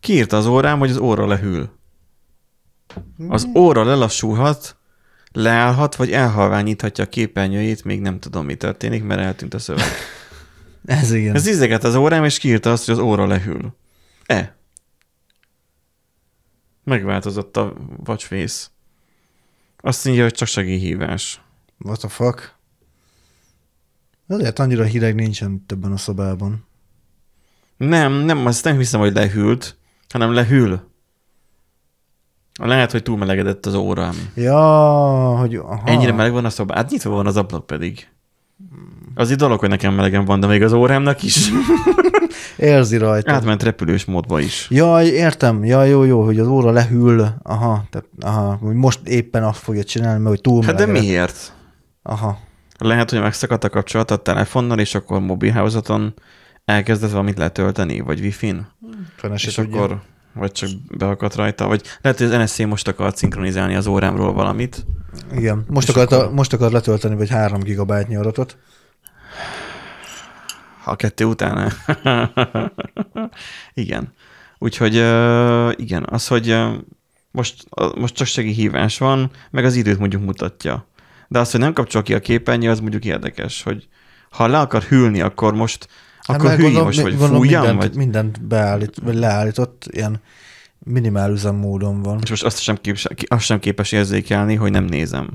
Kiírta az órám, hogy az óra lehűl. Az óra lelassulhat, leállhat, vagy elhalványíthatja a képernyőjét, még nem tudom, mi történik, mert eltűnt a szöveg. Ez igen. Ez izzeget az órám, és kiírta azt, hogy az óra lehűl. E. Megváltozott a watchface. Azt mondja, hogy csak segélyhívás. What the fuck? Azért annyira hideg nincsen ebben a szobában. Nem, nem, azt nem hiszem, hogy lehűlt, hanem lehűl. Lehet, hogy túlmelegedett az órám. Ja, hogy... Aha. Ennyire meleg van a szoba? Hát nyitva van az ablak pedig. Az egy dolog, hogy nekem melegen van, de még az órámnak is. Érzi rajta. Átment repülős módba is. Jaj, értem. Ja, jó, jó, hogy az óra lehűl. Aha, tehát, aha, hogy most éppen azt fogja csinálni, mert hogy túl Hát de miért? Aha. Lehet, hogy megszakadt a kapcsolat a telefonnal, és akkor mobilhálózaton elkezdett valamit letölteni, vagy wifi-n, Fene és tudja. akkor vagy csak beakadt rajta, vagy lehet, hogy az NSZ most akart szinkronizálni az órámról valamit. Igen. Most akart, akkor- most akart letölteni vagy 3 gigabájtnyi adatot. A kettő után. igen. Úgyhogy igen, az, hogy most, most csak segélyhívás van, meg az időt mondjuk mutatja. De az, hogy nem kapcsol ki a képernyő, az mondjuk érdekes, hogy ha le akar hűlni, akkor most akkor mert hűljön gondolom- most, vagy gondolom fújjam, mindent, vagy... mindent beállít, vagy leállított, ilyen minimál üzemmódon van. És most azt sem, képes, azt sem képes érzékelni, hogy nem nézem.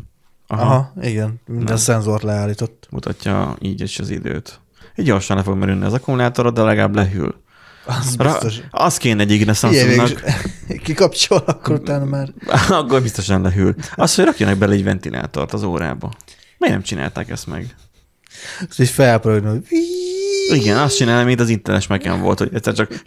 Aha. Aha, igen, minden Nem. szenzort leállított. Mutatja így is az időt. Így gyorsan le fog merülni az akkumulátorod, de legalább lehűl. Az Ra- biztos. az kéne egy Ilyen Samsungnak. Kikapcsol, akkor utána már... Akkor biztosan lehűl. Az, hogy rakjanak bele egy ventilátort az órába. Miért nem csinálták ezt meg? Ezt is felpörögni, hogy Igen, azt csinálom, mint az internetes meken volt, hogy egyszer csak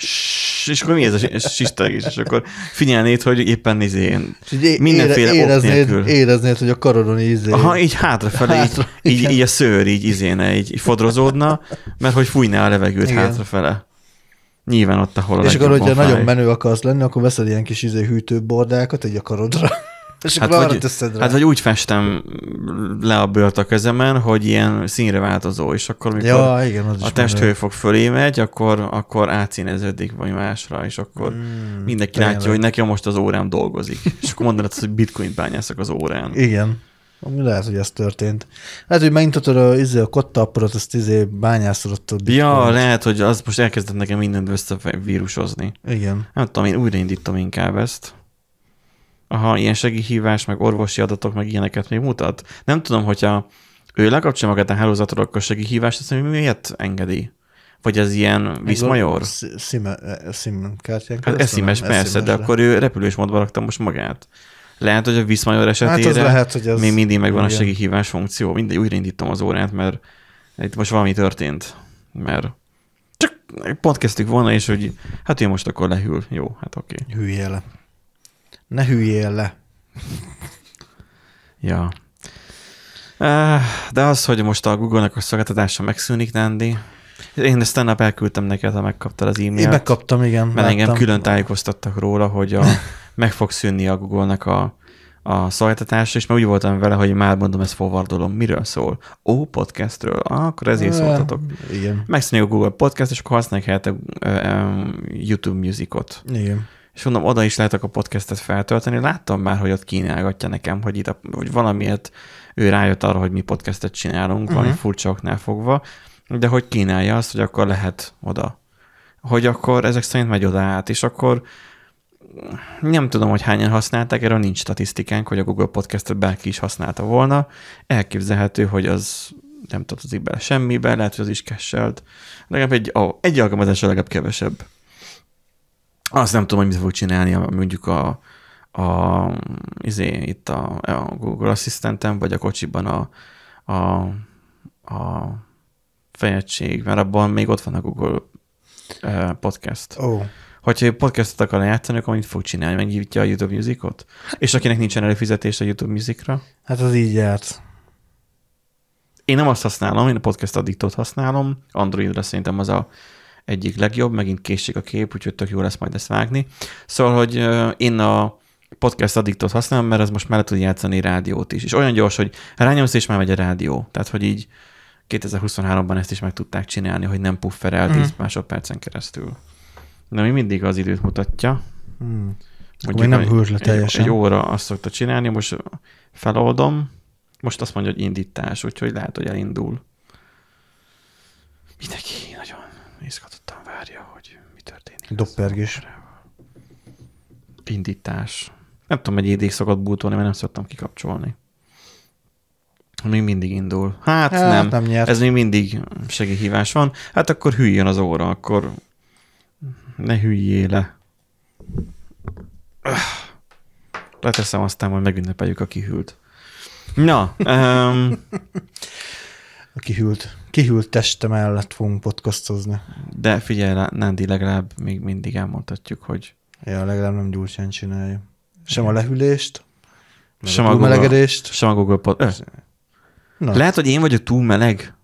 és akkor mi ez a sisztelgés, és akkor figyelnéd, hogy éppen nézén. És így é- Mindenféle ére- ok éreznéd, nélkül. éreznéd, hogy a karodon ízé. Aha, így hátrafelé, így, Hátra, így, igen. így, a szőr így izéne, így, így fodrozódna, mert hogy fújná a levegőt Igen. hátrafele. Nyilván ott, ahol a és akkor, hogyha fáj. nagyon menő akarsz lenni, akkor veszel ilyen kis izé hűtőbordákat egy a karodra. És Hát akkor arra vagy, teszed rá. hát vagy úgy festem le a bőrt a kezemen, hogy ilyen színre változó, és akkor mikor ja, igen, az a testhőfok fölé megy, akkor, akkor átszíneződik vagy másra, és akkor. Mm, mindenki tényleg. látja, hogy nekem most az órám dolgozik. És akkor mondanád, azt, hogy bitcoin bányászok az órán. Igen. Lehet, hogy ez történt. Lehet, hogy megnyitotod a, izé, a kottaapparat, azt izé a Ja, lehet, hogy az most elkezdett nekem mindent összevírusozni. Igen. Nem tudom, én újraindítom inkább ezt. Aha, ilyen segélyhívás, meg orvosi adatok, meg ilyeneket még mutat. Nem tudom, hogyha ő lekapcsolja magát a hálózatról, akkor segélyhívást, azt mondja, miért engedi? Vagy ez ilyen viszmajor? Sz- Szime, e- kártyán Hát eszimes, persze, de akkor ő repülős módba rakta most magát. Lehet, hogy a viszmajor Hát esetére az lehet, hogy ez... még mindig megvan a igen. segélyhívás funkció. Mindegy, újraindítom az órát, mert itt most valami történt. Mert csak pont kezdtük volna, és hogy hát ő most akkor lehűl. Jó, hát oké. Okay. Hüljél le. Ne hüljél le. Ja. De az, hogy most a Google-nak a szolgáltatása megszűnik, Nandi, én ezt tegnap elküldtem neked, ha megkaptad az e-mailt. Én megkaptam, igen. Mert engem láttam. külön tájékoztattak róla, hogy a, meg fog szűnni a Google-nak a, a szolgáltatása, és már úgy voltam vele, hogy már mondom, ezt forwardolom. Miről szól? Ó, podcastről. Ah, akkor ezért szóltatok. Igen. Megszűnik a Google Podcast, és akkor használják helyette YouTube Musicot. Igen. És mondom, oda is lehet a podcastet feltölteni. Láttam már, hogy ott kínálgatja nekem, hogy itt a, hogy valamiért ő rájött arra, hogy mi podcastet csinálunk, uh-huh. valami furcsa oknál fogva, de hogy kínálja azt, hogy akkor lehet oda. Hogy akkor ezek szerint megy oda át, és akkor nem tudom, hogy hányan használták, erről nincs statisztikánk, hogy a Google Podcastet bárki is használta volna. Elképzelhető, hogy az nem tartozik bele semmibe, lehet, hogy az is kesselt. Legalább egy, ó, egy alkalmazás legalább kevesebb. Azt nem tudom, hogy mit fog csinálni, a- mondjuk a, a, izé, itt a, a Google Asszisztentem, vagy a kocsiban a, a, a fejegység, mert abban még ott van a Google Podcast. Ó. Hogyha egy podcastot akar játszani, akkor mit fog csinálni? Megnyitja a YouTube Musicot? És akinek nincsen előfizetés a YouTube Musicra? Hát az így járt. Én nem azt használom, én a Podcast Addictot használom. Androidra szerintem az a egyik legjobb, megint készség a kép, úgyhogy tök jó lesz majd ezt vágni. Szóval, hogy én a Podcast Addictot használom, mert az most már le tud játszani rádiót is. És olyan gyors, hogy rányomsz, és már megy a rádió. Tehát, hogy így 2023-ban ezt is meg tudták csinálni, hogy nem pufferel 10 Mhm. másodpercen keresztül. De még mindig az időt mutatja. Akkor még nem hűlt le teljesen. Egy óra azt szokta csinálni, most feloldom, most azt mondja, hogy indítás, úgyhogy lehet, hogy elindul. Mindenki nagyon izgatottan várja, hogy mi történik. Doppergés. Indítás. Nem tudom, egy évig szokott bútolni, mert nem szoktam kikapcsolni. Még mindig indul. Hát, Hát, nem. nem nyert. Ez még mindig segélyhívás van. Hát akkor hűljön az óra, akkor ne hűljél le. Leteszem, aztán majd megünnepeljük a kihűlt. Na, um, A kihűlt, kihűlt teste mellett fogunk podcastozni. de figyelj, Nándi, legalább még mindig elmondhatjuk, hogy Ja, legalább nem gyurcsán csinálja. Sem a lehűlést, Sem a a Google- túlmelegedést. sem a Google Pod... Na, Lehet, hogy én vagyok túl meleg,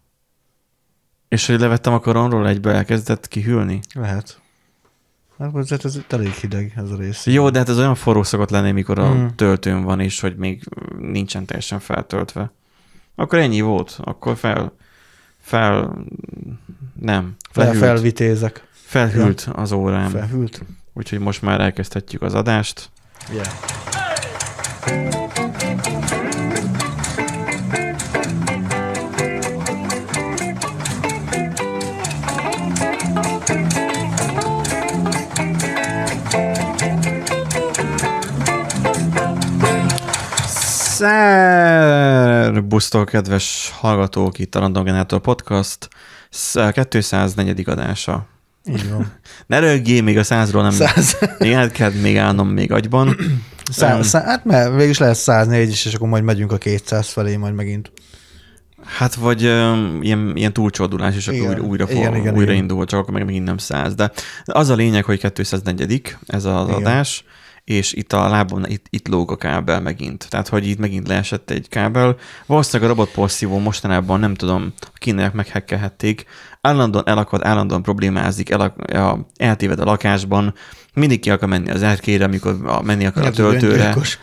és hogy levettem a koronról, egyből elkezdett kihűlni. lehet. Hát ez itt elég hideg ez a rész. Jó, de hát ez olyan forró szokott lenni, mikor a Mm. töltőn van, és hogy még nincsen teljesen feltöltve. Akkor ennyi volt. Akkor fel, fel, nem, Fel, felhűlt, felvitézek. felhűlt az órám. Felhűlt? Úgyhogy most már elkezdhetjük az adást. Yeah. Szerbusztok, kedves hallgatók, itt a Random Generator Podcast, sz- 204. adása. Így van. Ne rögjél, még a százról nem... Száz, Még el kell még állnom még agyban. száz, száz, hát mert végülis lehet 104 is, és akkor majd megyünk a 200 felé majd megint. Hát vagy um, ilyen, ilyen túlcsordulás, és akkor Igen. újra, újra, Igen, igen, újra igen. indul, csak akkor meg megint nem száz. De az a lényeg, hogy 204 ez az Igen. adás, és itt a lábom, itt, itt lóg a kábel megint. Tehát, hogy itt megint leesett egy kábel. Valószínűleg a robotporszívó mostanában, nem tudom, a kínaiak meghekkelhették, állandóan elakad, állandóan problémázik, el, a, eltéved a lakásban, mindig ki akar menni az erkére, amikor a, menni akar a töltőre. öngyilkos.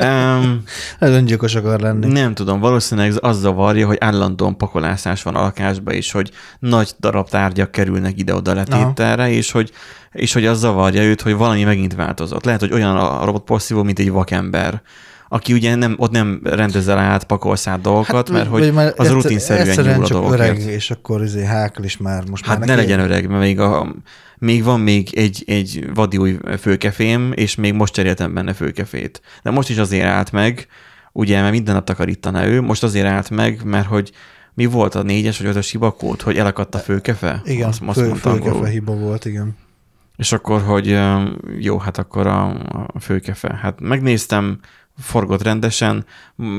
Um, Ez öngyilkos akar lenni. nem tudom, valószínűleg ez az zavarja, hogy állandóan pakolászás van a lakásba, és hogy nagy darab tárgyak kerülnek ide-oda letételre, és hogy, és hogy az zavarja őt, hogy valami megint változott. Lehet, hogy olyan a robot porszívó, mint egy vakember, aki ugye nem, ott nem rendezzel át, pakolsz át dolgokat, hát, mert hogy már az rutinszerűen nyúl a csak dolgokért. öreg, és akkor izé hákl is már most Hát már ne legyen öreg, mert még, a, még van még egy, egy vadi új főkefém, és még most cseréltem benne főkefét. De most is azért állt meg, ugye, mert minden nap takarítana ő, most azért állt meg, mert hogy mi volt a négyes vagy ötös hibakód, hogy elakadt a főkefe? Igen, azt, azt fő, mondta angolul. főkefe hiba volt, igen. És akkor, hogy ö, jó, hát akkor a, a főkefe. Hát megnéztem, forgott rendesen,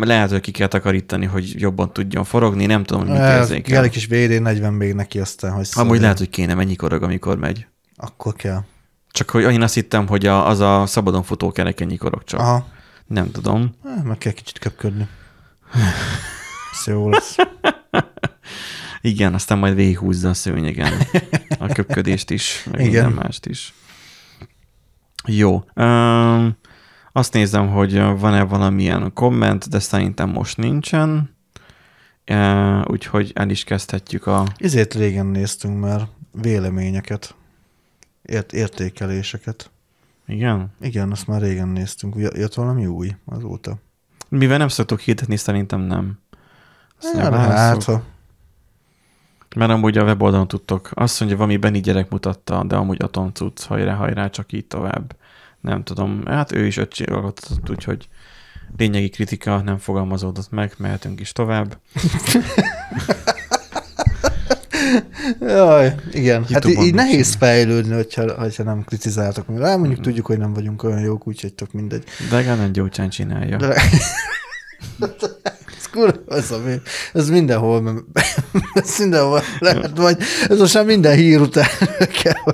lehet, hogy ki kell takarítani, hogy jobban tudjon forogni, nem tudom, hogy mit érzékel. Kell egy kis VD40 még neki aztán, hogy Amúgy szóljon. lehet, hogy kéne, mennyi korog, amikor megy. Akkor kell. Csak hogy én azt hittem, hogy a, az a szabadon futó kereken nyikorog csak. Aha, Nem tudom. eh, meg kell kicsit köpködni. Ez jó lesz. Igen, aztán majd végighúzza a szőnyegen a köpködést is, meg Igen. minden mást is. Jó. Um, azt nézem, hogy van-e valamilyen komment, de szerintem most nincsen. Uh, úgyhogy el is kezdhetjük a... Izét régen néztünk már véleményeket, ért, értékeléseket. Igen? Igen, azt már régen néztünk. Jött valami új azóta. Mivel nem szoktuk hirdetni, szerintem nem. Azt nem Hát, válaszol. hát, ha Mert amúgy a weboldalon tudtok. Azt mondja, valami Benni gyerek mutatta, de amúgy Atom cucc, hajrá, hajrá, csak így tovább. Nem tudom. Hát ő is öt adott, úgyhogy lényegi kritika nem fogalmazódott meg, mehetünk is tovább. Jaj, igen. Hát így, így nehéz semmi. fejlődni, hogyha, hogyha nem kritizáltak. Rá mondjuk tudjuk, hogy nem vagyunk olyan jók, úgyhogy tök mindegy. De legalább nem gyógycsán csinálja. De... ez kurva, ez, a, mi- ez mindenhol, ez mindenhol lehet, vagy ez most már minden hír után kell.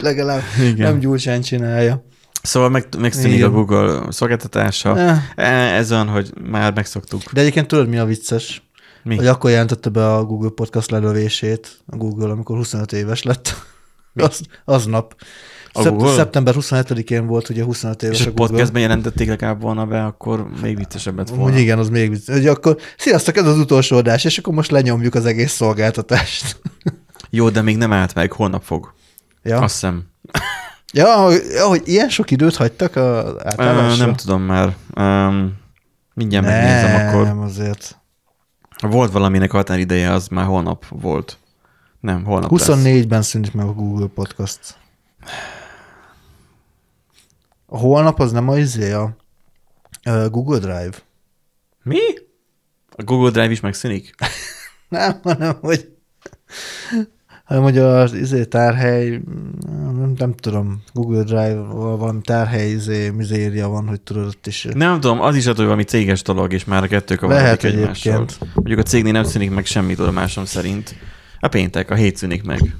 Legalább Igen. nem gyurcsán csinálja. Szóval meg, megszűnik a. Google szolgáltatása. Eh, Ez olyan, hogy már megszoktuk. De egyébként tudod, mi a vicces? Mi? Hogy akkor jelentette be a Google Podcast lelövését, a Google, amikor 25 éves lett. Az, aznap. A Szep- Google? Szeptember 25-én volt ugye 25 éves És a Google. podcastben jelentették legalább volna be, akkor még viccesebb lett volna. Úgy igen, az még vicces. Hogy akkor, sziasztok, ez az utolsó adás, és akkor most lenyomjuk az egész szolgáltatást. Jó, de még nem állt meg, holnap fog. ja? Azt hiszem. Ja, hogy, ja, hogy ilyen sok időt hagytak a Ö, átállásra? nem tudom már. Um, mindjárt nem, megnézem akkor. Nem, azért. Volt valaminek határideje, az már holnap volt. Nem, holnap lesz. 24-ben szűnik meg a Google Podcast. A holnap az nem a izé, a Google Drive. Mi? A Google Drive is megszűnik? Nem, hanem, hogy hanem, hogy az izé tárhely, nem, tudom, Google Drive-val valami tárhely izé, mizéria van, hogy tudod ott is. Nem tudom, az is attól, hogy valami céges dolog, és már a kettő Lehet kavarodik egymással. Mondjuk a cégnél nem szűnik meg semmi tudomásom szerint. A péntek, a hét szűnik meg.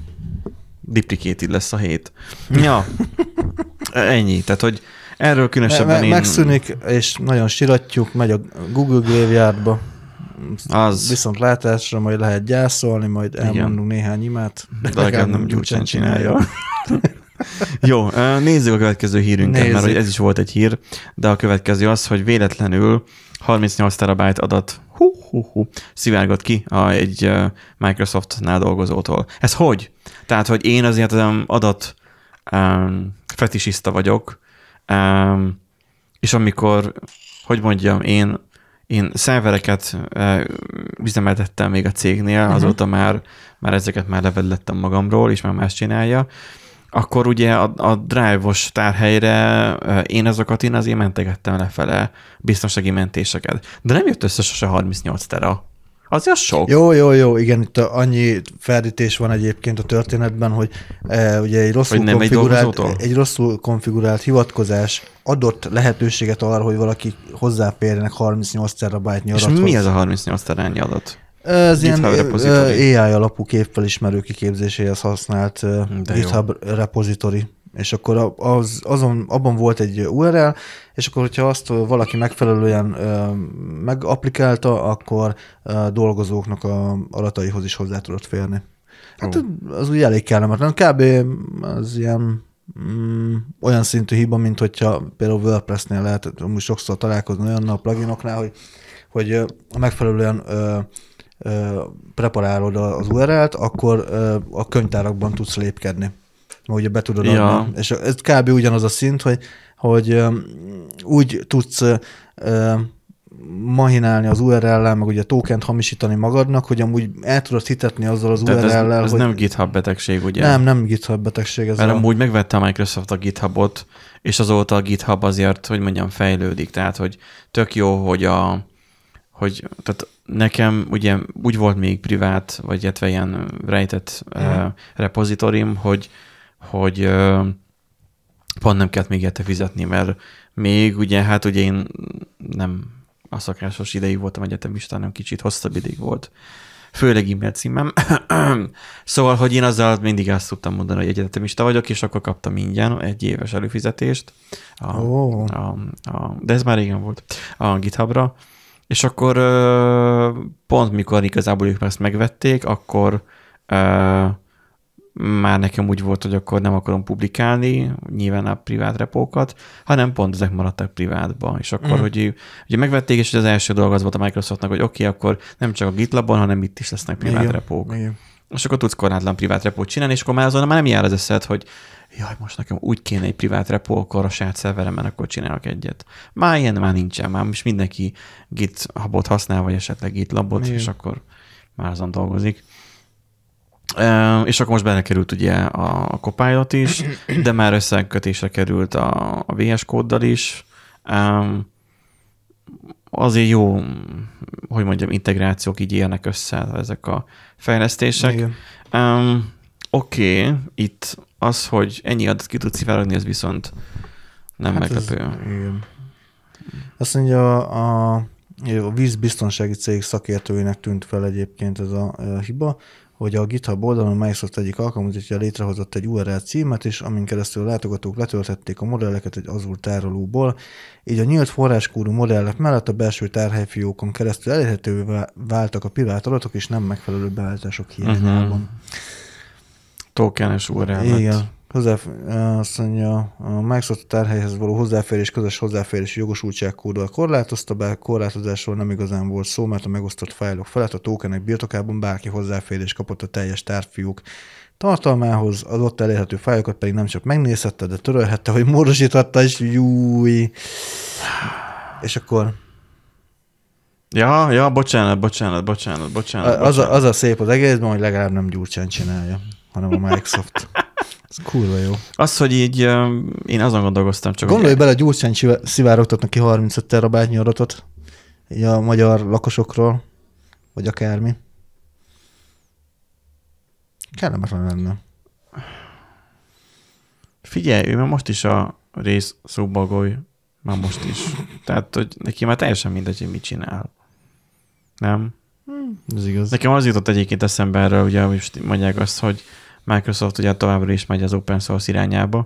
Duplicated lesz a hét. Ja, ennyi. Tehát, hogy erről Me- különösebben me- én... megszűnik, és nagyon siratjuk, megy a Google Graveyardba, Az, viszont látásra majd lehet gyászolni, majd Igen. elmondunk néhány imát. de legalább nem gyurcsán csinálja. Jó, nézzük a következő hírünket, mert Nézzük. hogy ez is volt egy hír, de a következő az, hogy véletlenül 38 terabyte adat hú, hú, hú, szivárgott ki a, egy Microsoftnál dolgozótól. Ez hogy? Tehát, hogy én azért um, adat um, fetisista vagyok, um, és amikor, hogy mondjam, én én szervereket uh, üzemeltettem még a cégnél, Mhm. azóta már, már ezeket már levedlettem magamról, és már más csinálja, akkor ugye a, a drive-os tárhelyre én azokat én azért mentegettem lefele, biztonsági mentéseket. De nem jött össze sose 38 tera. Azért sok. Jó, jó, jó, igen, itt annyi ferdítés van egyébként a történetben, hogy e, ugye egy rosszul, nem egy konfigurált, dolgozótól? egy rosszul konfigurált hivatkozás adott lehetőséget arra, hogy valaki hozzáférjenek 38 terabájtnyi és adathoz. mi az a 38 terányi adat? Ez ilyen AI alapú képfelismerő kiképzéséhez használt De jó. GitHub repository. És akkor az, azon, abban volt egy URL, és akkor, hogyha azt valaki megfelelően ö, megapplikálta, akkor ö, dolgozóknak a adataihoz is hozzá tudott férni. Hát az úgy elég kellemetlen. Kb. az ilyen mm, olyan szintű hiba, mint hogyha például WordPress-nél lehet, amúgy sokszor találkozni olyannal a pluginoknál, hogy, hogy megfelelően ö, preparálod az URL-t, akkor a könyvtárakban tudsz lépkedni. Mert ugye be tudod Ja. adni. És ez kb. ugyanaz a szint, hogy, hogy úgy tudsz mahinálni az URL-lel, meg ugye tokent hamisítani magadnak, hogy amúgy el tudod hitetni azzal az Tehát ez, URL-lel, ez hogy nem GitHub betegség, ugye? nem, nem GitHub betegség ez Mert a... amúgy megvette a Microsoft a GitHubot, és azóta a GitHub azért, hogy mondjam, fejlődik. Tehát, hogy tök jó, hogy a hogy tehát nekem ugye úgy volt még privát, vagy illetve ilyen rejtett Mhm. uh, repozitorim, hogy, hogy uh, pont nem kellett még érte fizetni, mert még ugye, hát ugye én nem a szakásos ideig voltam egyetemista, hanem kicsit hosszabb ideig volt. Főleg e-mail címem. szóval, hogy én azzal mindig azt tudtam mondani, hogy egyetemista vagyok, és akkor kaptam ingyen egy éves előfizetést. A, Ó. a, a, de ez már régen volt. A GitHubra. És akkor pont mikor igazából ők ezt megvették, akkor már nekem úgy volt, hogy akkor nem akarom publikálni, nyilván a privát repókat, hanem pont ezek maradtak privátban. És akkor, Mm. hogy ugye megvették, és az első dolog az volt a Microsoftnak, hogy oké, okay, akkor nem csak a GitLabon, hanem itt is lesznek privát Igen, repók. Igen. És akkor tudsz korlátlan privát repót csinálni, és akkor már azon már nem jár az eszed, hogy jaj, most nekem úgy kéne egy privát repó, akkor a saját szerveremen akkor csinálok egyet. Már ilyen már nincsen, már most mindenki GitHubot használ, vagy esetleg GitLabot, Igen. és akkor már azon dolgozik. És akkor most belekerült ugye a, a Copilot is, de már összekötésre került a, a VS kóddal is. Azért jó, hogy mondjam, integrációk így érnek össze ezek a fejlesztések. Igen. Um, Oké, okay. itt az, hogy ennyi adat ki tudsz szivárogni, ez viszont nem hát ez- meglepő. igen. Azt mondja, a, a vízbiztonsági cég szakértőinek tűnt fel egyébként ez a, a hiba, hogy a GitHub oldalon Microsoft egyik alkalmazottja létrehozott egy URL címet is, amin keresztül a látogatók letölthették a modelleket egy Azure tárolóból, így a nyílt forráskódú modellek mellett a belső tárhelyfiókon keresztül elérhetővé váltak a privát adatok és nem megfelelő beállítások hiányában. Tokenes URL. Igen. Hozzá, azt mondja, a Microsoft tárhelyhez való hozzáférés, közös hozzáférési jogosultságkóddal korlátozta, bár korlátozásról nem igazán volt szó, mert a megosztott fájlok felett a tokenek birtokában bárki hozzáférés kapott a teljes tárfiúk tartalmához, az ott elérhető fájlokat pedig nem csak megnézhette, de törölhette, vagy módosíthatta is, júj. És akkor Ja, ja, bocsánat, bocsánat, bocsánat, bocsánat. az, bocsánat. a, az a szép az egészben, hogy legalább nem Gyurcsán csinálja, hanem a Microsoft. Ez kurva jó. Az, hogy így ö, én azon gondolkoztam, csak Gondolj hogy bele, Gyurcsán csiva- szivárogtatnak ki 35 terabájtnyi adatot így a magyar lakosokról, vagy akármi. Kellemetlen lenne. figyelj, ő már most is a rész szóbagoly, már most is. Tehát, hogy neki már teljesen mindegy, hogy mit csinál. Nem? Ez igaz. Nekem az jutott egyébként eszembe erről, ugye, hogy most mondják azt, hogy Microsoft ugye továbbra is megy az open source irányába,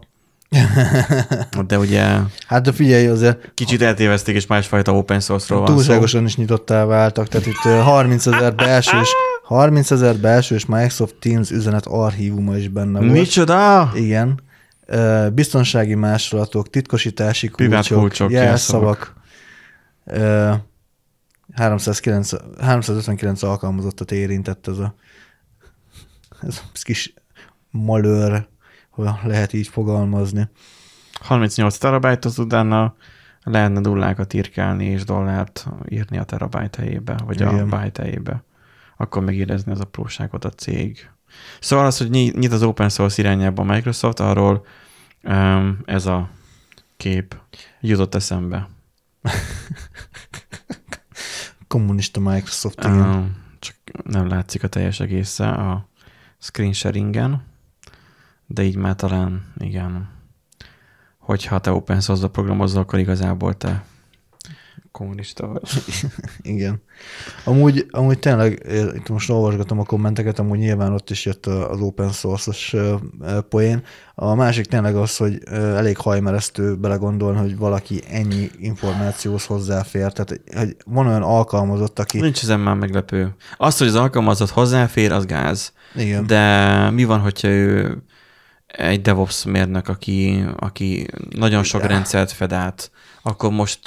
de ugye Hát de figyelj, azért kicsit eltévezték, és másfajta open source-ról van szó. túlságosan is nyitottá váltak, tehát itt ö, 30 ezer belsős, 30 ezer belsős Microsoft Teams üzenet archívuma is benne volt. Micsoda? Igen. Biztonsági másolatok, titkosítási kulcsok, kulcsok, jelszavak. Ö, 309, 359 alkalmazottat érintett ez a ez a kis malőr, ha lehet így fogalmazni. 38 terabájt, az utána lehetne nullákat írkálni és dollárt írni a terabájt helyébe, vagy a Igen. byte helyébe. Akkor megérezni az apróságot a cég. Szóval az, hogy nyi- nyit az open source irányába a Microsoft, arról um, ez a kép jutott eszembe. Kommunista Microsoft, igen. Um, csak nem látszik a teljes egésze a screen sharingen, de így már talán igen. Hogyha te open source-ba programozol, akkor igazából te kommunista vagy. Igen. Amúgy, amúgy tényleg, eh, itt most olvasgatom a kommenteket, amúgy nyilván ott is jött az open source-os ö, ö, poén. A másik tényleg az, hogy elég hajmeresztő belegondolni, hogy valaki ennyi információhoz hozzáfér. Tehát, hogy van olyan alkalmazott, aki... Nincs ezen már meglepő. Az, hogy az alkalmazott hozzáfér, az gáz. Igen. De mi van, hogyha ő egy DevOps mérnök, aki, aki nagyon sok rendszert fed át, akkor most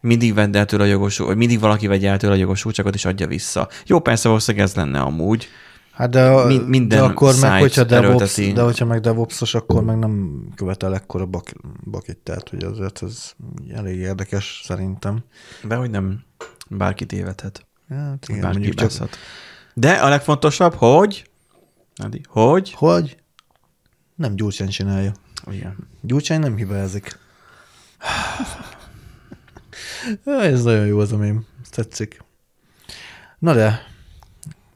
mindig vedd el tőle a jogosult, vagy mindig valaki vegye el tőle a jogosultságot, és adja vissza. Jó, persze valószínűleg ez lenne amúgy. Hát de, Mi- minden de akkor meg, hogyha DevOps, de hogyha meg DevOps-os, akkor meg nem követel ekkora bak, bakit, tehát hogy azért ez elég érdekes szerintem. De hogy nem bárki tévedhet. Hát igen, bárki csak. De a legfontosabb, hogy, Adi, hogy, hogy nem Gyurcsány csinálja. igen. Gyurcsány nem hibázik. Ez nagyon jó az a mém. Tetszik. Na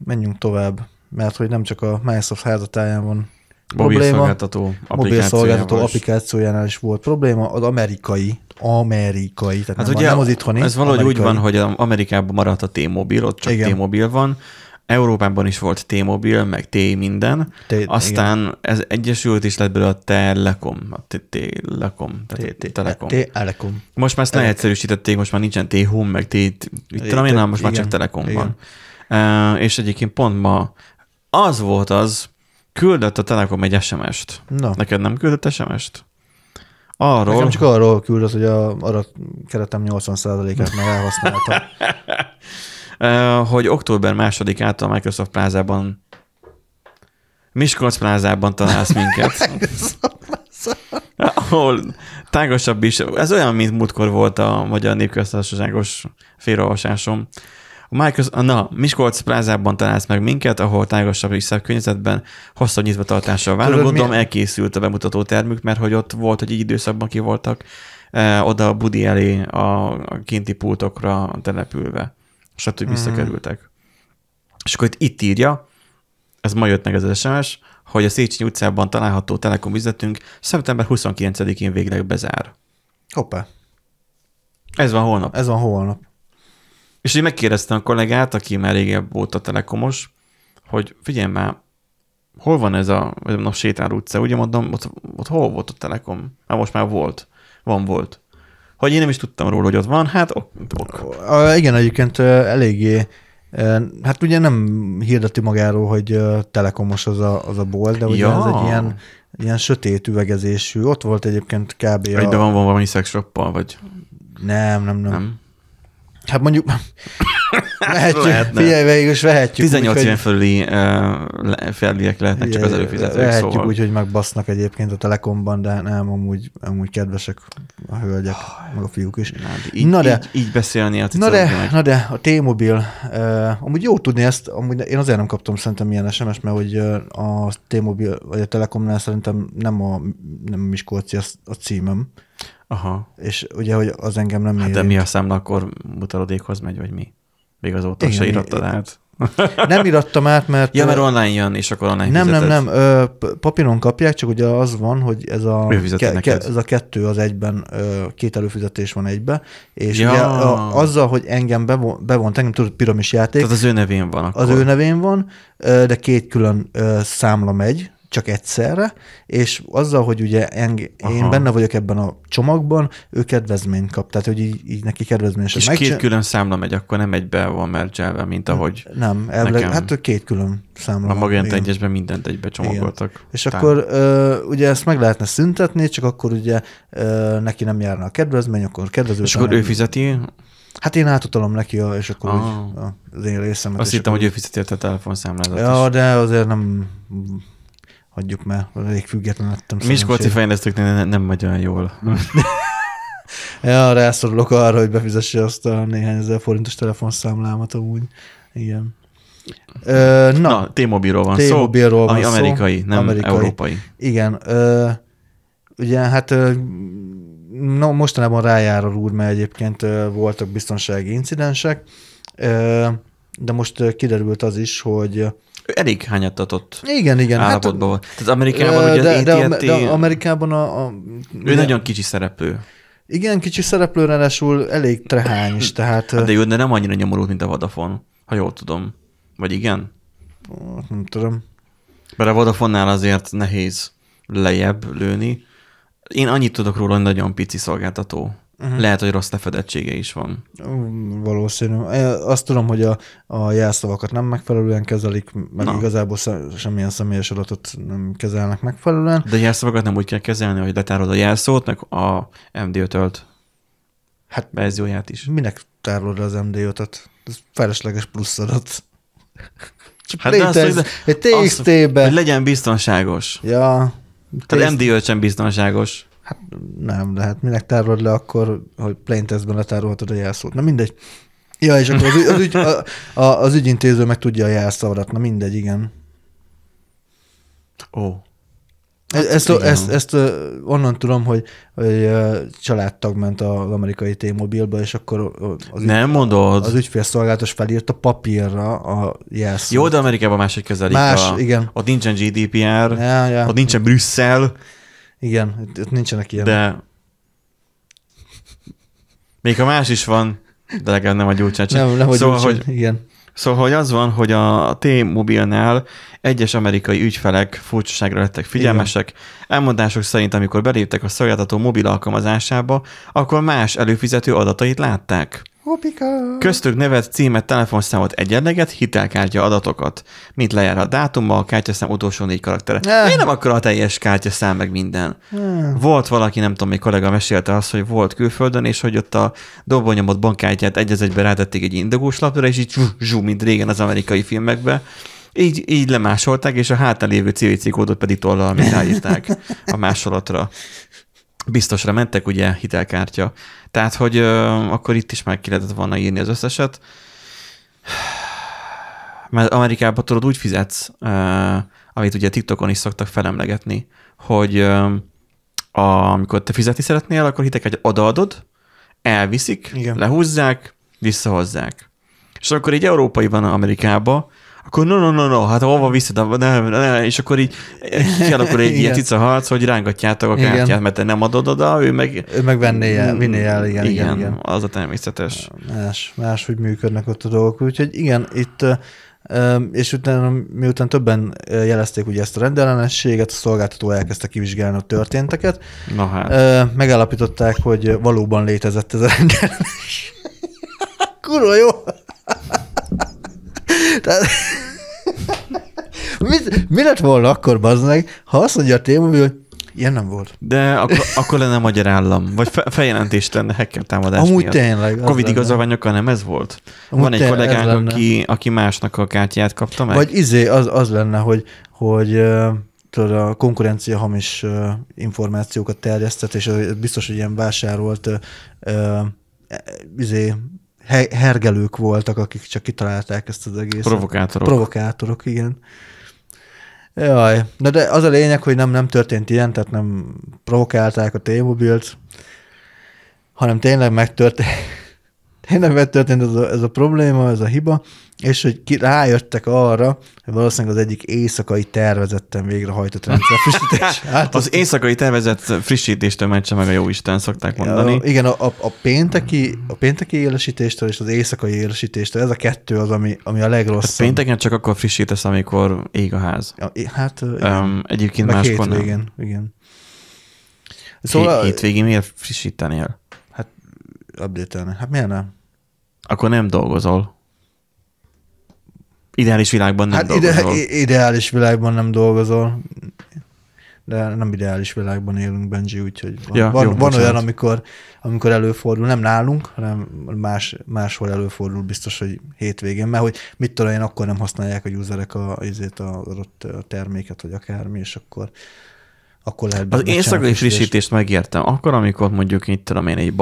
menjünk tovább, mert hogy nem csak a Microsoft házatáján van Mobil probléma, szolgáltató mobil szolgáltató applikációjánál is volt probléma, az amerikai, amerikai, tehát Hát nem, ugye nem az itthoni. ez valahogy amerikai. úgy van, hogy Amerikában maradt a T-Mobile, ott csak Igen. T-Mobile van, Európában is volt T-Mobile, meg T minden, T- aztán ez egyesült is lett belőle a Telekom, a T- Telekom, T- Telekom. T- Telekom. Most már ezt leegyszerűsítették, most már nincsen T-Home, meg T, tudom én, most már csak Igen, Telekom igen. van. Uh, és egyébként pont ma az volt az, küldött a Telekom egy SMS-t. Na, Neked nem küldött SMS-t? Arról, nekem csak arról küldött, hogy a adat keretem 80%-át már elhasználtam. Hogy október másodikát a Microsoft plázában Miskolc plázában találsz minket. ahol tágasabb is, ez olyan, mint múltkor volt a Magyar Népköztársaságos félreolvasásom. Microsoft, na, Miskolc plázában találsz meg minket, ahol tágasabb és szebb környezetben hosszabb nyitva tartással várunk. Gondolom mi- elkészült a bemutató termük, mert hogy ott volt, hogy így időszakban ki voltak eh, oda a budi elé a, a kinti pultokra települve, stb. Mhm. visszakerültek. És akkor itt, itt írja, ez ma jött meg az SMS, hogy a Széchenyi utcában található Telekom üzletünk szeptember 29-én végleg bezár. Hoppá, Ez van holnap. ez van holnap. És én megkérdeztem a kollégát, aki már régebb óta telekomos, hogy figyelj már, hol van ez a, ez a sétál utca? Ugye mondom, ott, ott hol volt a Telekom? Hát most már volt. Van, volt. Hogy én nem is tudtam róla, hogy ott van, hát ok. ok. A, igen, egyébként eléggé Hát ugye nem hirdeti magáról, hogy telekomos az a, az a bolt, de ugye Ja. ez egy ilyen, ilyen sötét üvegezésű. Ott volt egyébként kb. Egyben A... van valami szexroppal, vagy Nem, nem, nem, nem? Hát mondjuk vehetjük, Lehetne. figyelj, végül is vehetjük. 18 úgyhogy- éven fölüli uh, le- felüliek lehetnek csak az előfizetők, Vehetjük szóval. úgy, hogy megbasznak egyébként a Telekomban, de nem, amúgy, amúgy kedvesek a hölgyek, meg a fiúk is. Na, de így, Na de- így, így beszélni a Na de, meg. na de, a T-Mobile, uh, amúgy jó tudni ezt, amúgy én azért nem kaptam szerintem ilyen SMS, mert hogy a T-Mobile, vagy a Telekomnál szerintem nem a, nem a Miskolci a, címem, Aha. és ugye, hogy az engem nem Hát de érint. mi a számla, akkor mutarodékhoz megy, vagy mi? Még azóta Igen, se írattad át. Nem irattam át, mert... Ja, mert ö, online jön, és akkor online Nem, nem, fizeted. nem, ö, p- papíron kapják, csak ugye az van, hogy ez a, fizeti neked. ez a kettő az egyben, ö, két előfizetés van egybe, és Ja. ugye a, azzal, hogy engem bevon, bevont, engem tudod, piramis játék, Tehát az ő nevén van akkor. az ő nevén van, ö, de két külön ö, számla megy, csak egyszerre, és azzal, hogy ugye eng, én Aha. benne vagyok ebben a csomagban, ő kedvezményt kap, tehát hogy így, így neki kedvezményesen És két külön számla megy, akkor nem egybe van mergelve, mint ahogy Nem, elvileg, Nekem. hát két külön számla a igen. egyesben mindent egybe csomagoltak. És Tehát- akkor ö, ugye ezt meg lehetne szüntetni, csak akkor ugye ö, neki nem járna a kedvezmény, akkor kedvező. És akkor ő fizeti? Hát én átutalom neki, a, és akkor Ah. úgy, a, az én részemet. Azt hittem, akkor, hogy ő fizeti a telefonszámlázat Ja, is. de azért nem hagyjuk már, elég független lettem. Miskolci fejlesztőknél nem, nem megy olyan jól. Ja, rászorulok arra, hogy befizesse azt a néhány ezer forintos telefonszámlámat amúgy. Igen. Ö, na, Na, T-Mobile-ról van szó, T-Mobile-ról ami van szó. amerikai, nem Amerikai. európai. Igen. Ö, ugye hát no, mostanában rájár a rúd, mert egyébként voltak biztonsági incidensek, de most kiderült az is, hogy elég hányattatott igen, igen. állapotban volt. Tehát Amerikában ugye de, de, AT&T, de Amerikában a, a ő ugye- nagyon kicsi szereplő. igen, kicsi szereplő, ráadásul elég trehány is, tehát Hát De jó, de nem annyira nyomorult, mint a Vodafone, ha jól tudom. Vagy igen? nem tudom. Mert a Vodafone-nál azért nehéz lejjebb lőni. Én annyit tudok róla, hogy nagyon pici szolgáltató. Uh-huh. Lehet, hogy rossz lefedettsége is van. Mm, Valószínű. Azt tudom, hogy a, a jelszavakat nem megfelelően kezelik, meg Na. igazából semmilyen személyes adatot nem kezelnek megfelelően. De jelszavakat nem úgy kell kezelni, hogy letárod a jelszót, meg a MD5-ölt Hát verzióját is. minek tárolod az MD5-öt? Ez felesleges plusz adat. Csak Hát létez, hogy- egy TXT-be. hogy legyen biztonságos. Ja. Tehát TXT MD5 sem biztonságos. Hát nem, de hát minek tárolod le akkor, hogy plain testben letárolhatod a jelszót. Na mindegy. Ja, és akkor az, ügy, az, ügy, a, a, az ügyintéző meg tudja a jelszavadat. Na mindegy, igen. Ó. Hát ezt, igen. ezt, ezt onnan tudom, hogy, hogy családtag ment az amerikai T-Mobile-ba, és akkor az, ügy, Nem mondod. az ügyfélszolgálatos felírta papírra a jelszót. Jó, de Amerikában máshogy kezelik. Más, a, igen. Ott nincsen GDPR, Ja, ja. ott nincsen Brüsszel, Igen, itt, itt nincsenek ilyen. de még ha más is van, de legalább nem a gyógycsácsi. nem, nem, hogy szóval, szóval, hogy, igen. szóval, hogy az van, hogy a T-Mobile-nál egyes amerikai ügyfelek furcsaságra lettek figyelmesek. Elmondások szerint, amikor beléptek a szolgáltató mobil alkalmazásába, akkor más előfizető adatait látták. Hopika! Köztük nevet, címet, telefonszámot, egyenleget, hitelkártya adatokat, mint lejár a dátuma, a kártyaszám utolsó négy karaktere. Eh. Miért nem akkor a teljes kártyaszám meg minden? Hmm. Volt valaki, nem tudom, még kollega mesélte azt, hogy volt külföldön, és hogy ott a dobonyomott bankkártyát egy egybe rátették egy indogós lapra, és így zsú, zsú, mint régen az amerikai filmekben. Így, így lemásolták, és a hátán lévő CVC kódot pedig tollal még ráírták a másolatra. Biztosra mentek, ugye, hitelkártya. Tehát, hogy ö, akkor itt is már ki lehetett volna írni az összeset. Mert Amerikában tudod úgy fizetsz, ö, amit ugye TikTokon is szoktak felemlegetni, hogy ö, a, amikor te fizetni szeretnél, akkor hitelkártyát odaadod, elviszik, Igen. Lehúzzák, visszahozzák. És akkor így európai van Amerikába, akkor no, no, no, no, hát hova viszed, ne, ne, ne, és akkor így kialakul egy ilyen Igen. cica harc, hogy rángatjátok a Igen. kártyát, mert te nem adod oda, ő meg... Ő meg venné el, vinné el, igen, igen, igen. igen. az a természetes. Más, máshogy működnek ott a dolgok. Úgyhogy igen, itt és utána, miután többen jelezték ugye ezt a rendellenességet, a szolgáltató elkezdte kivizsgálni a történteket, Na hát. megállapították, hogy valóban létezett ez a rendellenesség. Kurva jó! Tehát... Mit, mi lett volna akkor, bazd meg, ha azt mondja a témobil, hogy ilyen nem volt. De akkor, akkor lenne magyar állam, vagy fe, feljelentést lenne hacker támadás Amúgy miatt. tényleg. Covid igazolványokkal nem ez volt? Amúgy Van egy kollégánk, aki, aki másnak a kártyát kapta meg? Vagy izé, az, az lenne, hogy, hogy tudod, a konkurencia hamis információkat terjesztett, és biztos, hogy ilyen vásárolt izé, hergelők voltak, akik csak kitalálták ezt az egészet. Provokátorok. Provokátorok, igen. Jaj, na de az a lényeg, hogy nem, nem történt ilyen, tehát nem provokálták a T-mobilt, hanem tényleg megtörtént, tényleg megtörtént ez a, ez a probléma, ez a hiba, és hogy ki, rájöttek arra, hogy valószínűleg az egyik éjszakai tervezetten végrehajtott rendszer frissítés. Hát Az éjszakai tervezett frissítéstől mentse meg a jó Isten, szokták mondani. a, igen, a, a, a, pénteki, a pénteki élesítéstől és az éjszakai élesítéstől, ez a kettő az, ami, ami a Hát legrosszabb. pénteken csak akkor frissítesz, amikor ég a ház. Ja, hát, igen. Um, egyébként meg máskor nem. hétvégén, igen. Szóval... Szóval, Hétvégén miért frissítenél? Hát update Hát miért nem? Akkor nem dolgozol. Ideális világban nem hát dolgozol. ide, ideális világban nem dolgozol, de nem ideális világban élünk, Benji, úgyhogy van, Ja, van, jó, van bocsánat. olyan, amikor, amikor előfordul, nem nálunk, hanem más, máshol előfordul biztos, hogy hétvégén, mert hogy mit tudom én, akkor nem használják a userek a, azért a adott terméket, vagy akármi, és akkor akkor lehet Az éjszakai frissítést. megértem. Akkor, amikor mondjuk itt tudom én egy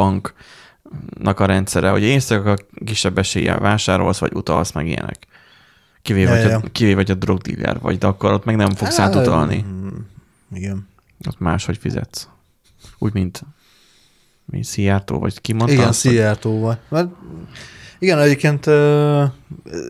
banknak a rendszere, hogy éjszaka kisebb eséllyel vásárolsz, vagy utalsz, meg ilyenek. Kivéve, Ja, ja, ja, hogy, a, kivéve, hogy a drogdíler vagy, de akkor ott meg nem fogsz Hát, átutalni. mm, Igen. Ott máshogy fizetsz. Úgy, mint mi Szijjártó, vagy ki mondta? Igen, azt, hogy- Szijjártóval. Mert igen, egyébként ö,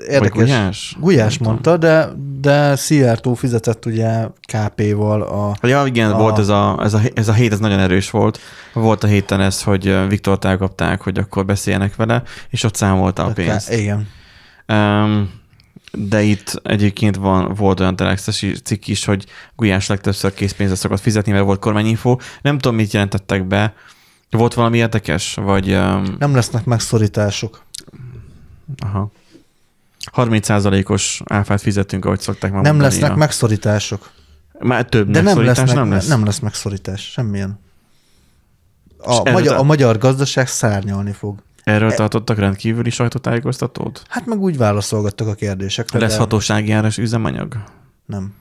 érdekes. Vagy Gulyás? Gulyás mondta, de, de Szijjártó fizetett ugye KP-val a... Ja, igen, A- volt ez a, ez, a, ez a hét, ez nagyon erős volt. Volt a héten ez, hogy ö, Viktort elkapták, hogy akkor beszéljenek vele, és ott számolta a pénzt. Igen. Um, de itt egyébként van, volt olyan telexes cikk is, hogy Gulyás legtöbbször készpénzre szokott fizetni, mert volt kormányinfo. Nem tudom, mit jelentettek be. Volt valami érdekes? Vagy um, Nem lesznek megszorítások. aha. 30%-os áfát fizetünk, ahogy szokták már Nem mondani. lesznek a- megszorítások. Már több De nem lesz, megszorítás meg, nem lesz. nem lesz megszorítás. Semmilyen. A, magyar, a magyar gazdaság szárnyalni fog. Erről tartottak rendkívüli sajtótájékoztatót? Hát meg úgy válaszolgattak a kérdésekre. Lesz de hatósági áras üzemanyag? Nem.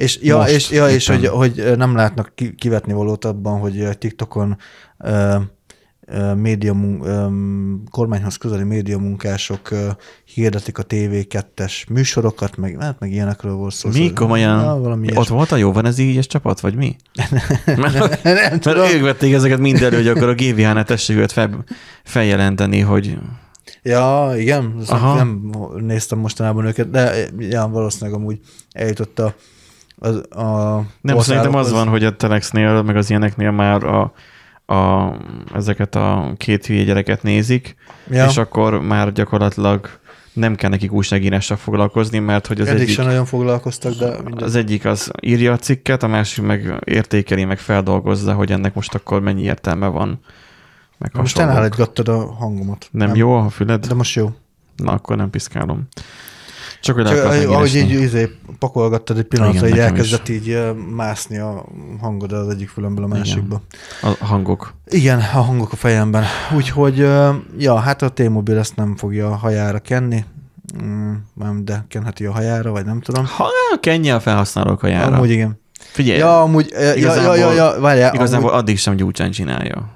És, ja, Most és, ja, és hogy, hogy nem látnak ki- kivetni valót abban, hogy TikTokon ö, ö, média, ö, kormányhoz közeli médiamunkások ö, hirdetik a TV2-es műsorokat, meg, hát meg ilyenekről volt szó. Mi Szóval- komolyan? Ja, valami Ott ilyesmi. volt a jó, van ez így csapat, vagy mi? mert, nem mert ők vették ezeket mindenről, hogy akkor a GVH-nál tessék őt fel, feljelenteni, hogy Ja, igen, nem néztem mostanában őket, de ja, valószínűleg amúgy eljutott a, az, a nem szerintem az van, hogy a Telexnél, meg az ilyeneknél már a, a, ezeket a két hülye gyereket nézik, Ja. és akkor már gyakorlatilag nem kell nekik újságírással foglalkozni, mert hogy az Eddig egyik, sem nagyon foglalkoztak, de mindegy. az egyik az írja a cikket, a másik meg értékeli, meg feldolgozza, hogy ennek most akkor mennyi értelme van. Meg Most elállítgattad a hangomat. Nem, nem jó a füled? De most jó. Na, akkor nem piszkálom. Csak hogy Csak, ahogy így izé, pakolgattad egy pillanatra, Igen, így elkezdett így ö, mászni a hangod az egyik fülemből a másikba. Igen. A hangok. Igen, a hangok a fejemben. Úgyhogy, ja, hát a T-Mobile ezt nem fogja a hajára kenni, Mm, nem, de kenheti a hajára, vagy nem tudom. Ha, kenje a felhasználók hajára. Amúgy igen. Figyelj, Ja, amúgy, ja, ja, ja, Igazából- ja, ja várjál, igazából amúgy, addig sem gyújtsán csinálja.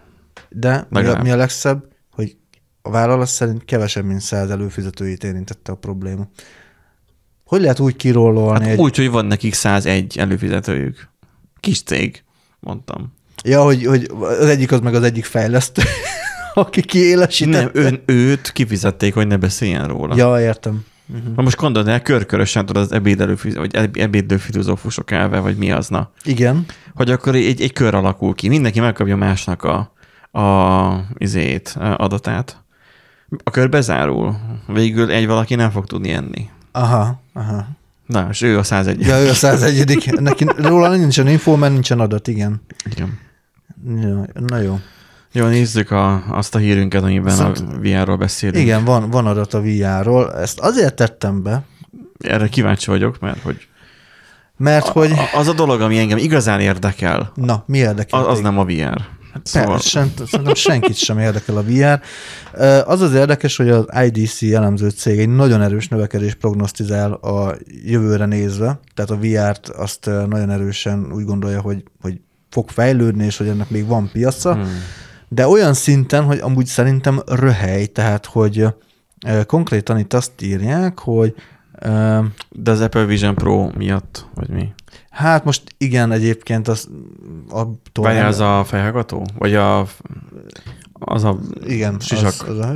de mi a, mi a legszebb, hogy a vállalat szerint kevesebb, mint száz előfizetőit érintette a probléma. Hogy lehet úgy kirollolni Hát egy... úgy, hogy van nekik 101 előfizetőjük. Kis cég, mondtam. Ja, hogy, hogy az egyik az meg az egyik fejlesztő, aki kiélesítette. Nem, ön, őt kifizették, hogy ne beszéljen róla. Ja, értem. Uh-huh. Na most gondold el, körkörösen tudod az ebédelőfizető, vagy eb- ebédlőfidúzófusok elve, vagy mi az, na. Igen. Hogy akkor egy, egy kör alakul ki. Mindenki megkapja másnak a, a izét, adatát. A kör bezárul. Végül egy valaki nem fog tudni enni. Aha, aha. Na, és ő a 101. Ja, ő a 101 Neki róla nincsen info, mert nincsen adat, igen. Igen. Ja, na jó. Jó, nézzük a, azt a hírünket, amiben Viszont, a VR-ról beszélünk. Igen, van, van adat a VR-ról. Ezt azért tettem be. Erre kíváncsi vagyok, mert hogy mert hogy... A, az a dolog, ami engem igazán érdekel. Na, mi érdekel? Az, az nem a VR. Szóval... Persze, sem, szerintem senkit sem érdekel a VR. Az az érdekes, hogy az IDC elemző cég egy nagyon erős növekedés prognosztizál a jövőre nézve, tehát a VR-t azt nagyon erősen úgy gondolja, hogy, hogy fog fejlődni, és hogy ennek még van piaca, hmm. de olyan szinten, hogy amúgy szerintem röhely, tehát hogy konkrétan itt azt írják, hogy de az Apple Vision Pro miatt, vagy mi? Hát most igen, egyébként az... Attól Vagy az a fejhallgató? Vagy a... Az a igen, sisak? Az, az a,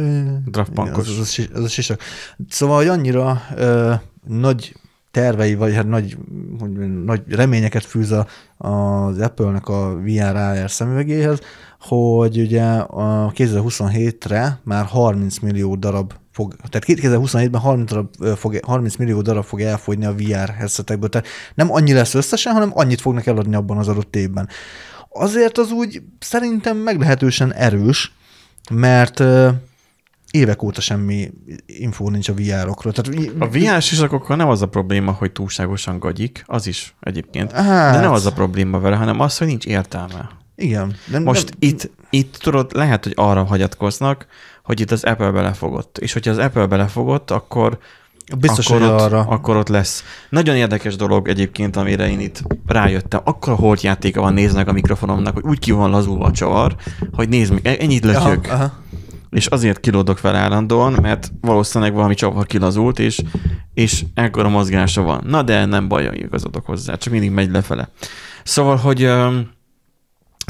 Drafpankos. Igen, az, az, az a sisak. Szóval, hogy annyira ö, nagy tervei, vagy hát nagy, hogy nagy reményeket fűz a, az Apple-nek a VR AR szemüvegéhez, hogy ugye a 2027-re már 30 millió darab fog, tehát 2027-ben 30, darab, fog, 30 millió darab fog elfogyni a VR headsetekből, tehát nem annyi lesz összesen, hanem annyit fognak eladni abban az adott évben. Azért az úgy szerintem meglehetősen erős, mert évek óta semmi infó nincs a VR-okról. Tehát, a VR sisakokkal nem az a probléma, hogy túlságosan gagyik, az is egyébként. Hát... De nem az a probléma vele, hanem az, hogy nincs értelme. Igen. De Most nem... itt, itt tudod, lehet, hogy arra hagyatkoznak, hogy itt az Apple belefogott. És hogyha az Apple belefogott, akkor Biztos, akkor, hogy ott, arra. akkor ott lesz. Nagyon érdekes dolog egyébként, amire én itt rájöttem. Akkor a holt játéka van, néznek a mikrofonomnak, hogy úgy ki van lazulva a csavar, hogy nézd meg, ennyit lötyök. Aha, aha. És azért kilódok fel állandóan, mert valószínűleg valami csavar kilazult, és, és ekkora mozgása van. Na de nem baj, igazodok hozzá, csak mindig megy lefele. Szóval, hogy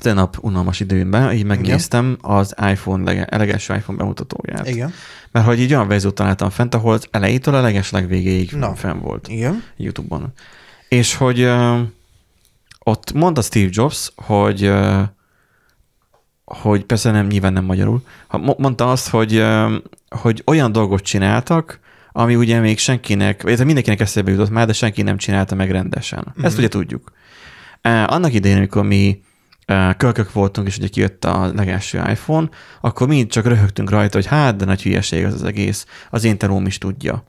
nap unalmas időmben így megnéztem Igen. az iPhone, lege, legelső iPhone bemutatóját. Igen. Mert hogy így olyan verziót találtam fent, ahol az elejétől a legesleg végéig Na. fenn volt. Igen. YouTube-on. És hogy uh, ott mondta Steve Jobs, hogy uh, hogy persze nem, nyilván nem magyarul, mondta azt, hogy, uh, hogy olyan dolgot csináltak, ami ugye még senkinek, vagy mindenkinek eszébe jutott már, de senki nem csinálta meg rendesen. Uh-huh. Ezt ugye tudjuk. Uh, annak idején, amikor mi kölkök voltunk, és ugye kijött a legelső iPhone, akkor mi csak röhögtünk rajta, hogy hát, de nagy hülyeség az az egész, az én telóm is tudja.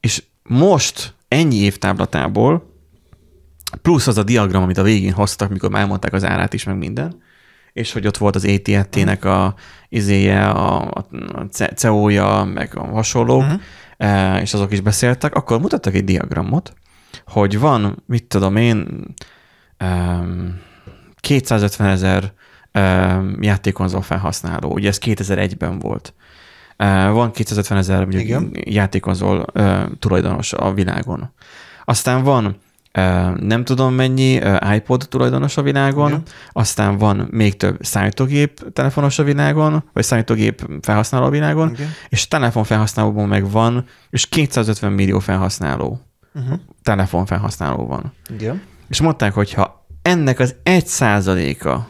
És most ennyi évtáblatából, plusz az a diagram, amit a végén hoztak, mikor már elmondták az árát is, meg minden, és hogy ott volt az AT&T-nek a izéje, a, a CEO-ja, meg a hasonlók, uh-huh. és azok is beszéltek, akkor mutattak egy diagramot, hogy van, mit tudom én, um, 250 ezer játékonzol felhasználó, ugye ez 2001-ben volt. Van 250 ezer játékonzol tulajdonos a világon. Aztán van nem tudom mennyi iPod tulajdonos a világon, Igen. aztán van még több számítógép telefonos a világon, vagy számítógép felhasználó a világon, Igen. és telefon felhasználóban meg van, és 250 millió felhasználó, uh-huh. telefon felhasználó van. Igen. És mondták, hogy ha ennek az egy százaléka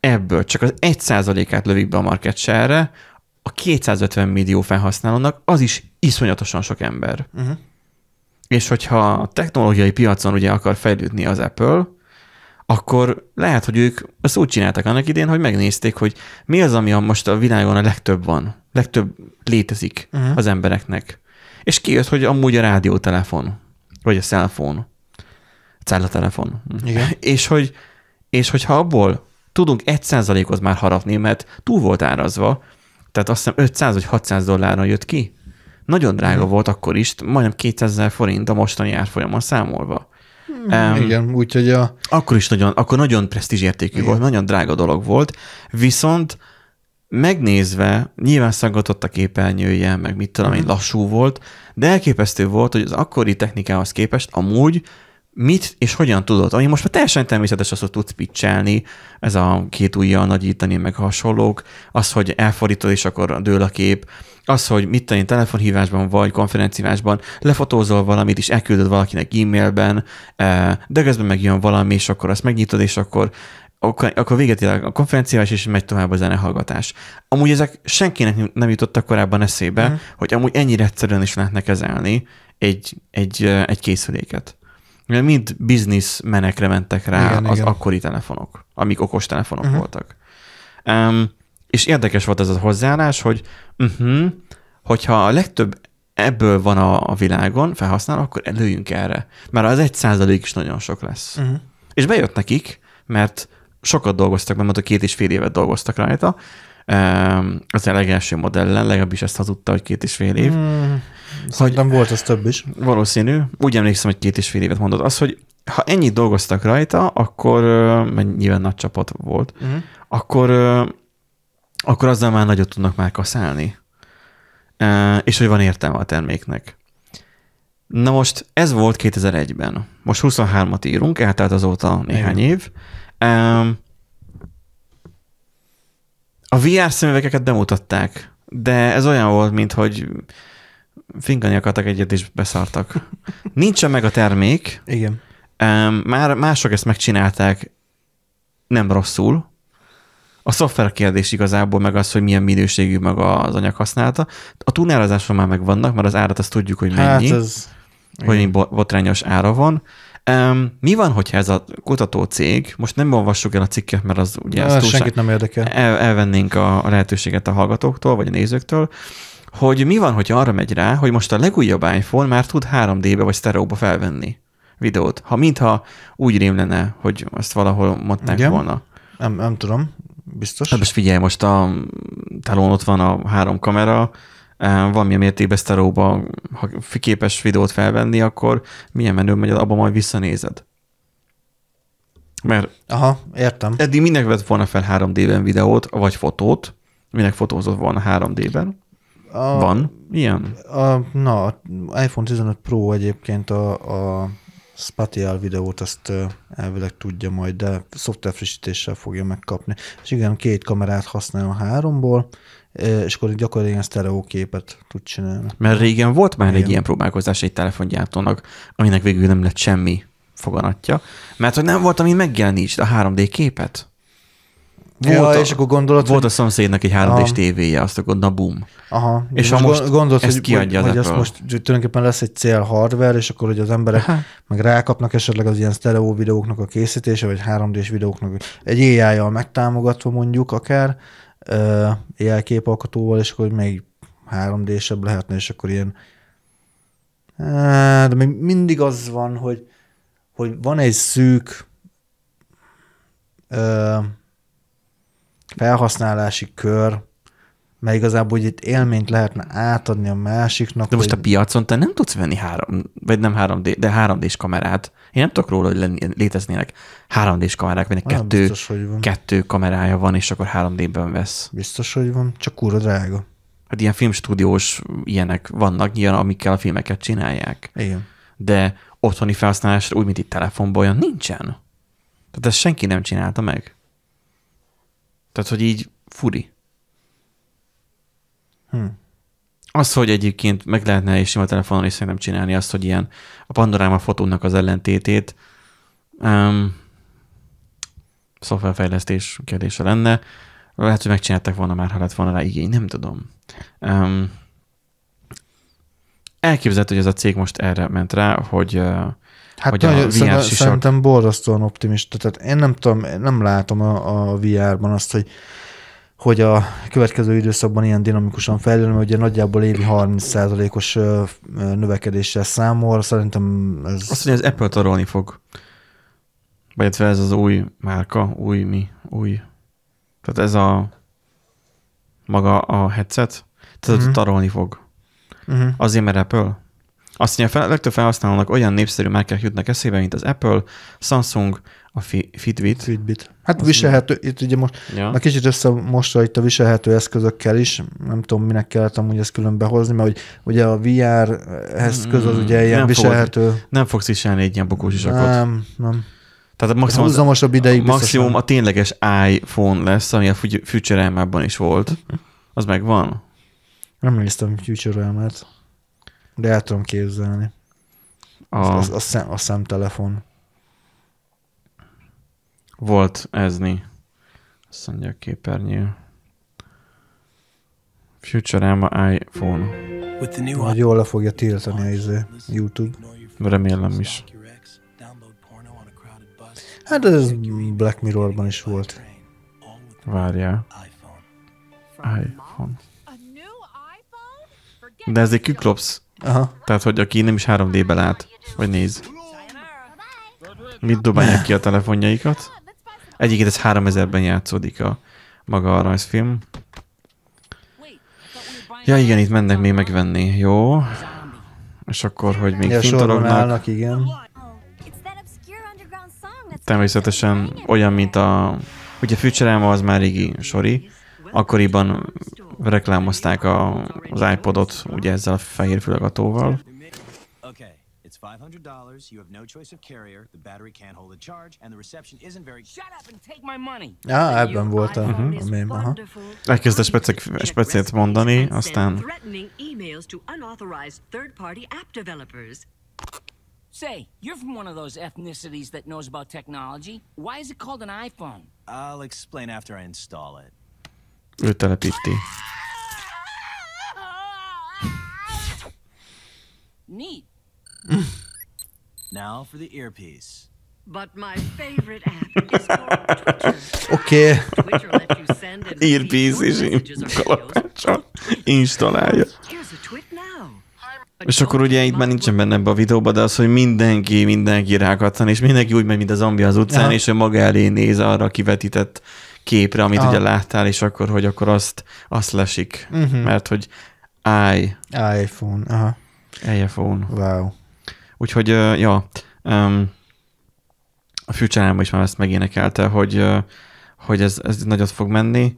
ebből csak az egy százalékát lövik be a market share a 250 millió felhasználónak az is iszonyatosan sok ember. Uh-huh. És hogyha a technológiai piacon ugye akar fejlődni az Apple, akkor lehet, hogy ők azt úgy csináltak annak idén, hogy megnézték, hogy mi az, ami a most a világon a legtöbb van, legtöbb létezik uh-huh. az embereknek. És kijött, hogy amúgy a rádiótelefon, vagy a cellphone. Cellatelefon. Igen. És, hogy, és hogyha abból tudunk egy százalékot már harapni, mert túl volt árazva, tehát azt hiszem 500 vagy 600 dollárra jött ki. Nagyon drága hmm. volt akkor is, majdnem 200 ezer forint a mostani árfolyamon számolva. Hmm, um, igen, úgyhogy a... Akkor is nagyon, akkor nagyon presztízsértékű volt, nagyon drága dolog volt, viszont megnézve, nyilván szaggatott a képernyője, meg mit tudom, hmm. lassú volt, de elképesztő volt, hogy az akkori technikához képest amúgy mit és hogyan tudod, ami most már teljesen természetes az, hogy tudsz pitchelni, ez a két ujjal nagyítani, meg hasonlók, az, hogy elfordítod, és akkor dől a kép, az, hogy mit tenni telefonhívásban vagy konferenciásban, lefotózol valamit, és elküldöd valakinek e-mailben, eh, de közben megjön valami, és akkor azt megnyitod, és akkor akkor, akkor véget ér a konferenciás, és megy tovább a zenehallgatás. Amúgy ezek senkinek nem jutottak korábban eszébe, uh-huh. hogy amúgy ennyire egyszerűen is lehetne kezelni egy, egy, eh, egy készüléket. Mind bizniszmenekre mentek rá igen, az igen. akkori telefonok, amik okos telefonok uh-huh. voltak. Um, és érdekes volt ez a hozzáállás, hogy uh-huh, hogyha a legtöbb ebből van a, a világon felhasználó, akkor előjünk erre. Mert az egy százalék is nagyon sok lesz. Uh-huh. És bejött nekik, mert sokat dolgoztak, mert két és fél évet dolgoztak rajta, az a legelső modellen, legalábbis ezt hazudta, hogy két és fél év. Mm, Szerintem volt az több is. Valószínű. Úgy emlékszem, hogy két és fél évet mondott. Az, hogy ha ennyit dolgoztak rajta, akkor, mert nyilván nagy csapat volt, Uh-huh. akkor, akkor azzal már nagyot tudnak már kaszálni. És hogy van értelme a terméknek. Na most ez volt 2001-ben. Most 23-at írunk, eltelt azóta néhány Igen. év. A VR szemüvegeket bemutatták, de ez olyan volt, mint hogy fingani akartak egyet, és beszartak. Nincsen meg a termék, Igen. Már mások ezt megcsinálták nem rosszul. A szoftver kérdés igazából meg az, hogy milyen minőségű meg az anyag használata. A tunározáson már megvannak, mert az árat azt tudjuk, hogy mennyi, Hát ez... hogy botrányos ára van. Um, mi van, hogyha ez a kutató cég, most nem olvassuk el a cikket, mert az ugye ez túlság, senkit nem érdekel. el, elvennénk a, a lehetőséget a hallgatóktól, vagy a nézőktől, hogy mi van, hogyha arra megy rá, hogy most a legújabb iPhone már tud 3D-be vagy sztereóba felvenni videót. Ha mintha úgy rém lenne, hogy azt valahol mondták Igen. volna. Nem, nem tudom. Biztos. Hát most figyelj, most a telón ott van a három kamera, valamilyen mértékben sztereóba, ha képes videót felvenni, akkor milyen menő megy, abba majd visszanézed. Mert Aha, értem. eddig minek vett volna fel 3D-ben videót, vagy fotót, minek fotózott volna 3D-ben. A, Van ilyen? A, na, iPhone 15 Pro egyébként a, a spatial videót azt elvileg tudja majd, de szoftver frissítéssel fogja megkapni. És igen, két kamerát használ a háromból, és akkor gyakorlatilag sztereó képet tud csinálni. Mert régen volt már Igen. egy ilyen próbálkozás egy telefongyártónak, aminek végül nem lett semmi foganatja, mert hogy nem volt, ami megjelenítsd a 3D képet. Volt ja, a, és akkor gondolod, volt hogy, a szomszédnak egy 3D-s Aha. tévéje, azt akkor na bum. aha, és ha most gondolod, ezt hogy, kiadja az hogy, Apple. most hogy tulajdonképpen lesz egy cél hardware, és akkor hogy az emberek Aha. meg rákapnak esetleg az ilyen sztereó videóknak a készítése, vagy 3D-s videóknak egy AI-jal megtámogatva mondjuk akár, ö, AI képalkotóval, és akkor még 3D-sebb lehetne, és akkor ilyen de még mindig az van, hogy, hogy van egy szűk felhasználási kör, mert igazából hogy itt élményt lehetne átadni a másiknak. De most a piacon te nem tudsz venni három, vagy nem 3D, de 3D-s kamerát. Én nem tudok róla, hogy lenni, léteznének 3D-s kamerák, vagy kettő, biztos, hogy van. kettő kamerája van, és akkor 3D-ben vesz. Biztos, hogy van, csak kurva drága. Hát ilyen filmstúdiós ilyenek vannak, ilyen, amikkel a filmeket csinálják. Igen. De otthoni felhasználásra, úgy, mint itt telefonban, olyan nincsen. Tehát ezt senki nem csinálta meg. Tehát, hogy így furi. Hm. Az, hogy egyébként meg lehetne és sima telefonon is szerintem csinálni azt, hogy ilyen a panoráma fotónak az ellentétét um, szoftverfejlesztés kérdése lenne. Lehet, hogy megcsinálták volna már, ha lett volna rá igény, nem tudom. Um, elképzelhető, hogy ez a cég most erre ment rá, hogy uh, Hát Hogy a nagyon, VR szerintem, sisak- szerintem borzasztóan optimista. Tehát én nem tudom, nem látom a, a VR-ban azt, hogy hogy a következő időszakban ilyen dinamikusan fejlődne, mert ugye nagyjából évi 30%-os ö, ö, növekedéssel számol. Szerintem ez... azt, hogy az Apple tarolni fog. Vagy illetve ez az új márka, új mi, új. Tehát ez a maga a headset, tehát uh-huh. tarolni fog. uh-huh. Azért, mert Apple. Azt mondja, a legtöbb felhasználónak olyan népszerű márkák jutnak eszébe, mint az Apple, Samsung, a Fi- Fitbit. Fitbit. Hát viselhető, itt ugye most, Ja. na kicsit összemosva itt a viselhető eszközökkel is, nem tudom, minek kellett amúgy ezt külön behozni, mert hogy ugye a VR eszköz az ugye ilyen Nem fogod- viselhető. Nem fogsz viselni egy ilyen bokós isakot. Nem, nem. Tehát a maximum, Húzamosabb ideig biztos maximum a tényleges iPhone lesz, ami a Fu- Future M-ben is volt. Az megvan. Nem néztem Future Realmet, de el tudom képzelni. A, A... A, a, szem, a szemtelefon. Volt ezni. Azt mondja a képernyő. Future M iPhone. Majd jól le fogja tiltani a izé, YouTube. Remélem is. Hát ez Black Mirrorban is volt. Várjál. iPhone. De ez egy Kyklops. Aha. Tehát, hogy aki nem is 3D-be lát, vagy néz. Mit dobálják ki a telefonjaikat? Egyiket ez 3000-ben játszódik a maga a rajzfilm. Ja igen, itt mennek még megvenni. Jó. És akkor, hogy még Ja, fintorognak. állnak, igen. Természetesen olyan, mint a... Ugye Futurama az már régi sori. Akkoriban reklámozták a, az iPodot ugye ezzel a fehér fülagatóval. Okay, it's $500. You have no choice of carrier. The battery can't hold a charge, and the reception isn't very. Shut up and take my money. Ja, ebben volt a, a mém. Aha. Elkezdte specek- speciált mondani, aztán Threatening emails to unauthorized third-party app developers. Say, you're from one of those ethnicities that knows about technology. Why is it called an iPhone? I'll explain after I install it. ő telepíti. Neat. Now for the earpiece. But my favorite app is Twitter. Oké. Twitter lets you send and receive Írpíz és kalapáccsal installálja. Here's a tweet now. És akkor ugye itt már nincsen benne ebbe a videóban, de az, hogy mindenki, mindenki rákattan, és mindenki úgy megy, mint a zombi az utcán, Aha. és ő maga elé néz arra a kivetített képre, amit Aha. ugye láttál, és akkor, hogy akkor azt, azt lesik. Mhm. Mert hogy i, iPhone. Aha. iPhone. Wow. Úgyhogy, ja, a future is már ezt megénekelte, hogy, hogy ez, ez nagyot fog menni.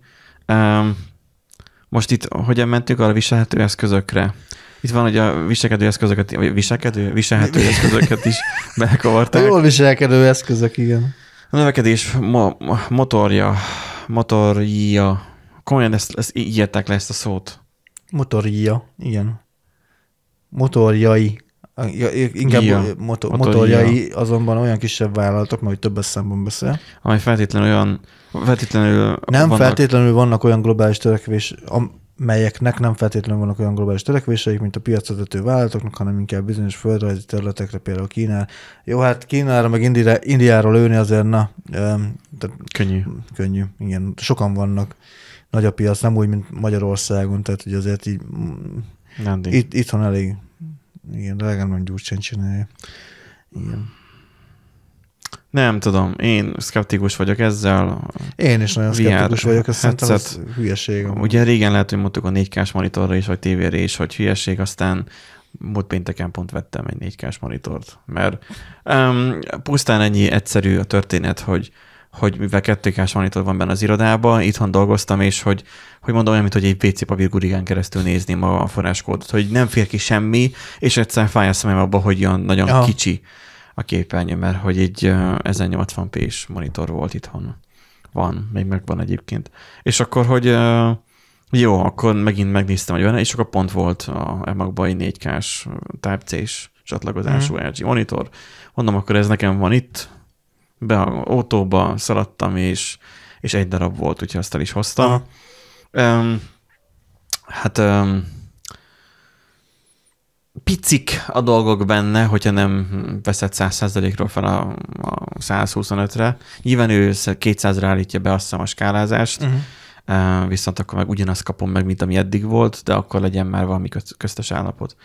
Most itt hogyan mentünk a viselhető eszközökre? Itt van, hogy a viselkedő eszközöket, vagy viselkedő, viselhető eszközöket is A bekavarták. jól viselkedő eszközök, igen. A növekedés mo- mo- motorja, motorja, komolyan ezt, ezt írták le ezt a szót. Motorja, igen. Motorjai. A- ja, Inkább Ja, motor, motorja. motorjai azonban olyan kisebb vállalatok, hogy többes számban beszél. Amely feltétlenül olyan, feltétlenül Nem vannak, feltétlenül vannak olyan globális törekvés, amelyeknek nem feltétlenül vannak olyan globális törekvéseik, mint a piacvezető vállalatoknak, hanem inkább bizonyos földrajzi területekre, például Kína. Jó, hát Kínára meg Indira, Indiáról lőni azért, na, tehát Könnyű. könnyű, igen. Sokan vannak. Nagy a piac, nem úgy, mint Magyarországon, tehát hogy azért így, itt, itthon elég, igen, legalább nem gyurcsán csinálja. Igen. Nem tudom, én szkeptikus vagyok ezzel. Én is nagyon VR szkeptikus vagyok, ezt szerintem ez headset. hülyeség. amúgy. Ugye régen lehet, hogy mondtuk a 4K-s monitorra is, vagy tévére is, hogy hülyeség, aztán múlt pénteken pont vettem egy 4K-s monitort, mert um, pusztán ennyi egyszerű a történet, hogy hogy mivel 2K-s monitor van benne az irodában, itthon dolgoztam, és hogy, hogy mondom olyan, mint hogy egy WC papír gurigán keresztül nézném a forráskódot, hogy nem fér ki semmi, és egyszer fáj a szemem abba, hogy olyan nagyon Aha. kicsi a képernyő, mert hogy egy uh, 1080p-s monitor volt itthon. Van, még megvan egyébként. És akkor, hogy jó, akkor megint megnéztem, hogy van, és akkor pont volt a emagban egy 4K-s Type-C-s csatlakozású mm. LG monitor. Mondom, akkor ez nekem van itt, be a autóba szaladtam, és, és egy darab volt, úgyhogy azt el is hoztam. Um, hát um, picik a dolgok benne, hogyha nem veszed 100%-ról fel a, a 125-re. Nyilván ő 200-ra állítja be azt hiszem a skálázást, Mhm. uh, viszont akkor meg ugyanazt kapom meg, mint ami eddig volt, de akkor legyen már valami köz- köztes állapot.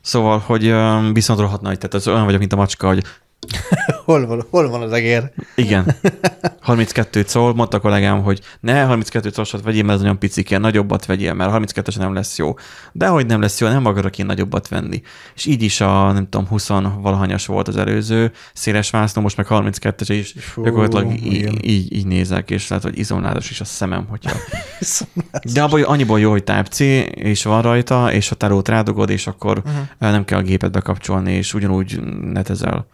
Szóval, hogy um, viszont rohadt nagy, tehát az olyan vagyok, mint a macska, hogy Hol van, hol van az egér? igen, 32 szól, mondta a kollégám, hogy ne 32 szólsat vegyél, mert az nagyon picik, ilyen nagyobbat vegyél, mert 32 nem lesz jó. De hogy nem lesz jó, nem akarok én nagyobbat venni. És így is a, nem tudom, 20 valahanyas volt az előző, széles vászló, most meg 32-es, és Fú, gyakorlatilag í- így, így nézek, és lehet, hogy izomládos is a szemem, hogyha... De abban annyiból jó, hogy Type-C, és van rajta, és a tárolót rádugod, és akkor uh-huh. nem kell a gépet bekapcsolni, és ugyanúgy netezel.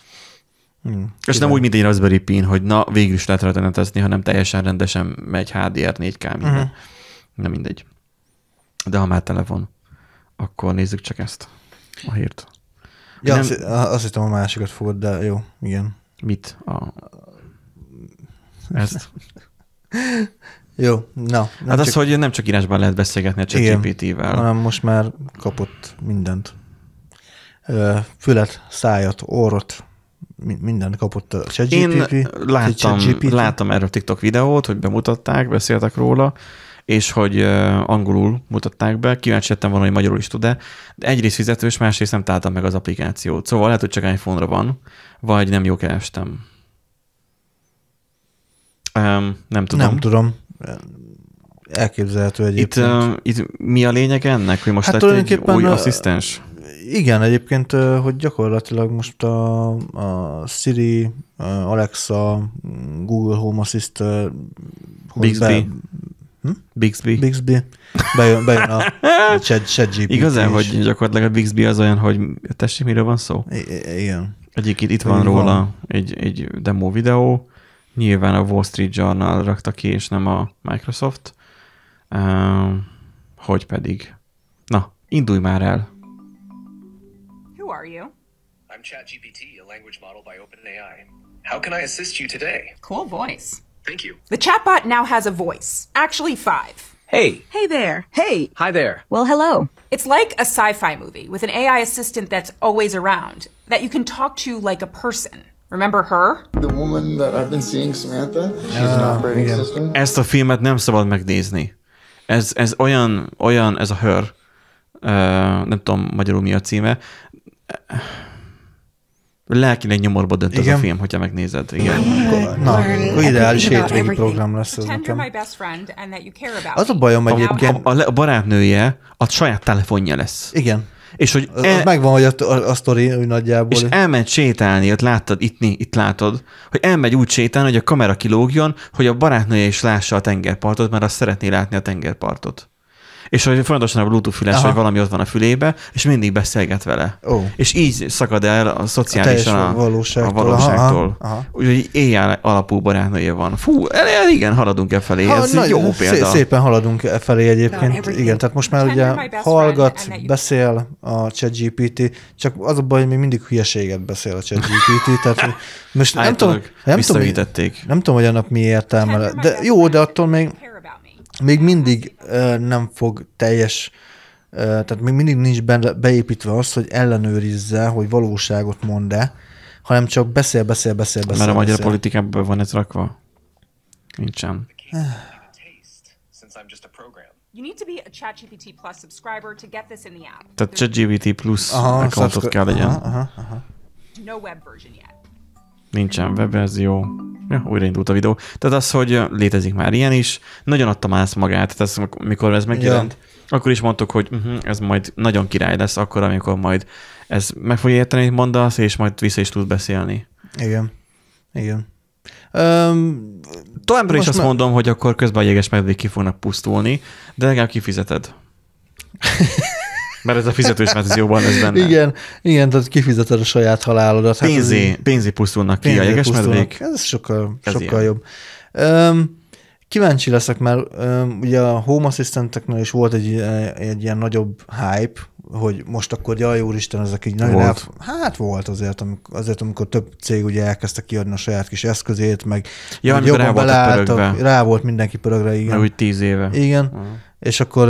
Hmm. És nem úgy, mint egy Raspberry Pi, hogy na, végül is lehet rajta netezni, hanem teljesen rendesen megy HDR 4K minden. Mhm. Uh-huh. Nem mindegy. De ha már telefon, akkor nézzük csak ezt a hírt. Ja, Nem- azt, azt hittem a másikat fogod, de jó, igen. Mit? A... Ezt? Jó, na. Hát az, csak, hogy nem csak írásban lehet beszélgetni a. ChatGPT-vel. hanem most már kapott mindent. Fület, szájat, orrot, minden kapott a Én ChatGPT. láttam, ChatGPT. láttam erről TikTok videót, hogy bemutatták, beszéltek róla, és hogy angolul mutatták be, kíváncsi lettem volna, hogy magyarul is tud-e, de egyrészt fizetős, másrészt nem találtam meg az applikációt. Szóval lehet, hogy csak iPhone-ra van, vagy nem jó kerestem. Um, nem tudom. Nem tudom. Elképzelhető Itt, egyébként. uh, itt mi a lényeg ennek, hogy most Hát lett egy új a- asszisztens? Igen, egyébként, hogy gyakorlatilag most a, a Siri, Alexa, Google Home Assistant, Bixby. Bixby. Bixby, bejön, bejön a chat, chat GPT Igazán, is. hogy gyakorlatilag a Bixby az olyan, hogy tessék, miről van szó? I- igen. Egyébként itt Hogy van van. róla egy, egy demo videó, nyilván a Wall Street Journal rakta ki, és nem a Microsoft. Uh, hogy pedig. Na, indulj már el. Who are you? I'm ChatGPT, a language model by OpenAI. How can I assist you today? Cool voice. Thank you. The chatbot now has a voice. Actually, five. Hey. Hey there. Hey. Hi there. Well, hello. It's like a sci fi movie with an AI assistant that's always around, that you can talk to like a person. Remember her? The woman that I've been seeing, Samantha, she's an operating system. Ezt a filmet nem szabad megnézni. Ez, ez olyan, olyan, ez a Her, uh, nem tudom magyarul mi a címe, lelkileg nyomorba dönt ez a Igen. film, hogyha megnézed. Igen. Na, ideális hétvégi program lesz ez nekem. Az a bajom A, egyébként, a, a, a barátnője a saját telefonja lesz. igen, És hogy az, el, az megvan, hogy a, a, a sztori hogy nagyjából. és elment sétálni, ott láttad, itt, itt látod, hogy elmegy úgy sétálni, hogy a kamera kilógjon, hogy a barátnője is lássa a tengerpartot, mert azt szeretné látni a tengerpartot. És hogy folyamatosan a Bluetooth füles, Aha. vagy valami ott van a fülébe, és mindig beszélget vele. Ó. És így szakad el a szociálisan teljes a, valóságtól. a valóságtól. Aha, aha. Úgyhogy éjjel alapú barátnője van. Fú, el, el, igen, haladunk e felé. Ha, Ez nagy- jó szé- példa. Szépen haladunk e felé egyébként. Igen, tehát most már ugye hallgat, beszél a ChatGPT, csak az a baj, hogy még mindig hülyeséget beszél a ChatGPT, tehát hogy most nem tudom, nem tudom, nem tudom, hogy annak mi értelme, de jó, de attól még, you care about me. Még mindig uh, nem fog teljes, uh, tehát még mindig nincs beépítve az, hogy ellenőrizze, hogy valóságot mond-e, hanem csak beszél, beszél, beszél, beszél. Mert a magyar beszél. politikában van ez rakva? Nincsen. You need to be a ChatGPT Plus subscriber to get this in the app. Tehát ChatGPT plusz Aha, accountot kell legyen. Aha, aha, aha. No web version yet. Nincsen webverzió. Ja, újraindult a videó. Tehát az, hogy létezik már ilyen is, nagyon adta már ezt magát. Tehát ez, mikor ez megjelent, ja. akkor is mondtuk, hogy uh-huh, ez majd nagyon király lesz akkor, amikor majd ez meg fogja érteni, amit mondasz, és majd vissza is tud beszélni. Igen. Igen. Um, Továbbra is azt már- mondom, hogy akkor közben a jéges medvék ki fognak pusztulni, de legalább kifizeted. Mert ez a fizetős verzióban ez benne. igen, igen, tehát kifizeted a saját halálodat. Hát Pénzé, így- pénzé pusztulnak ki a pénzért jéges pusztulnak. medvék. Ez sokkal, Ez sokkal ilyen. jobb. Um, kíváncsi leszek, mert um, ugye a Home Assistanteknél is volt egy, egy ilyen nagyobb hype, hogy most akkor jaj, úristen, ezek így nagyon Volt. elf... Hát volt azért, amikor, azért, amikor több cég ugye elkezdte kiadni a saját kis eszközét, meg Ja, rá jobban voltak beleálltak, rá volt mindenki pörögre, igen. Mert úgy tíz éve. Igen, Aha. és akkor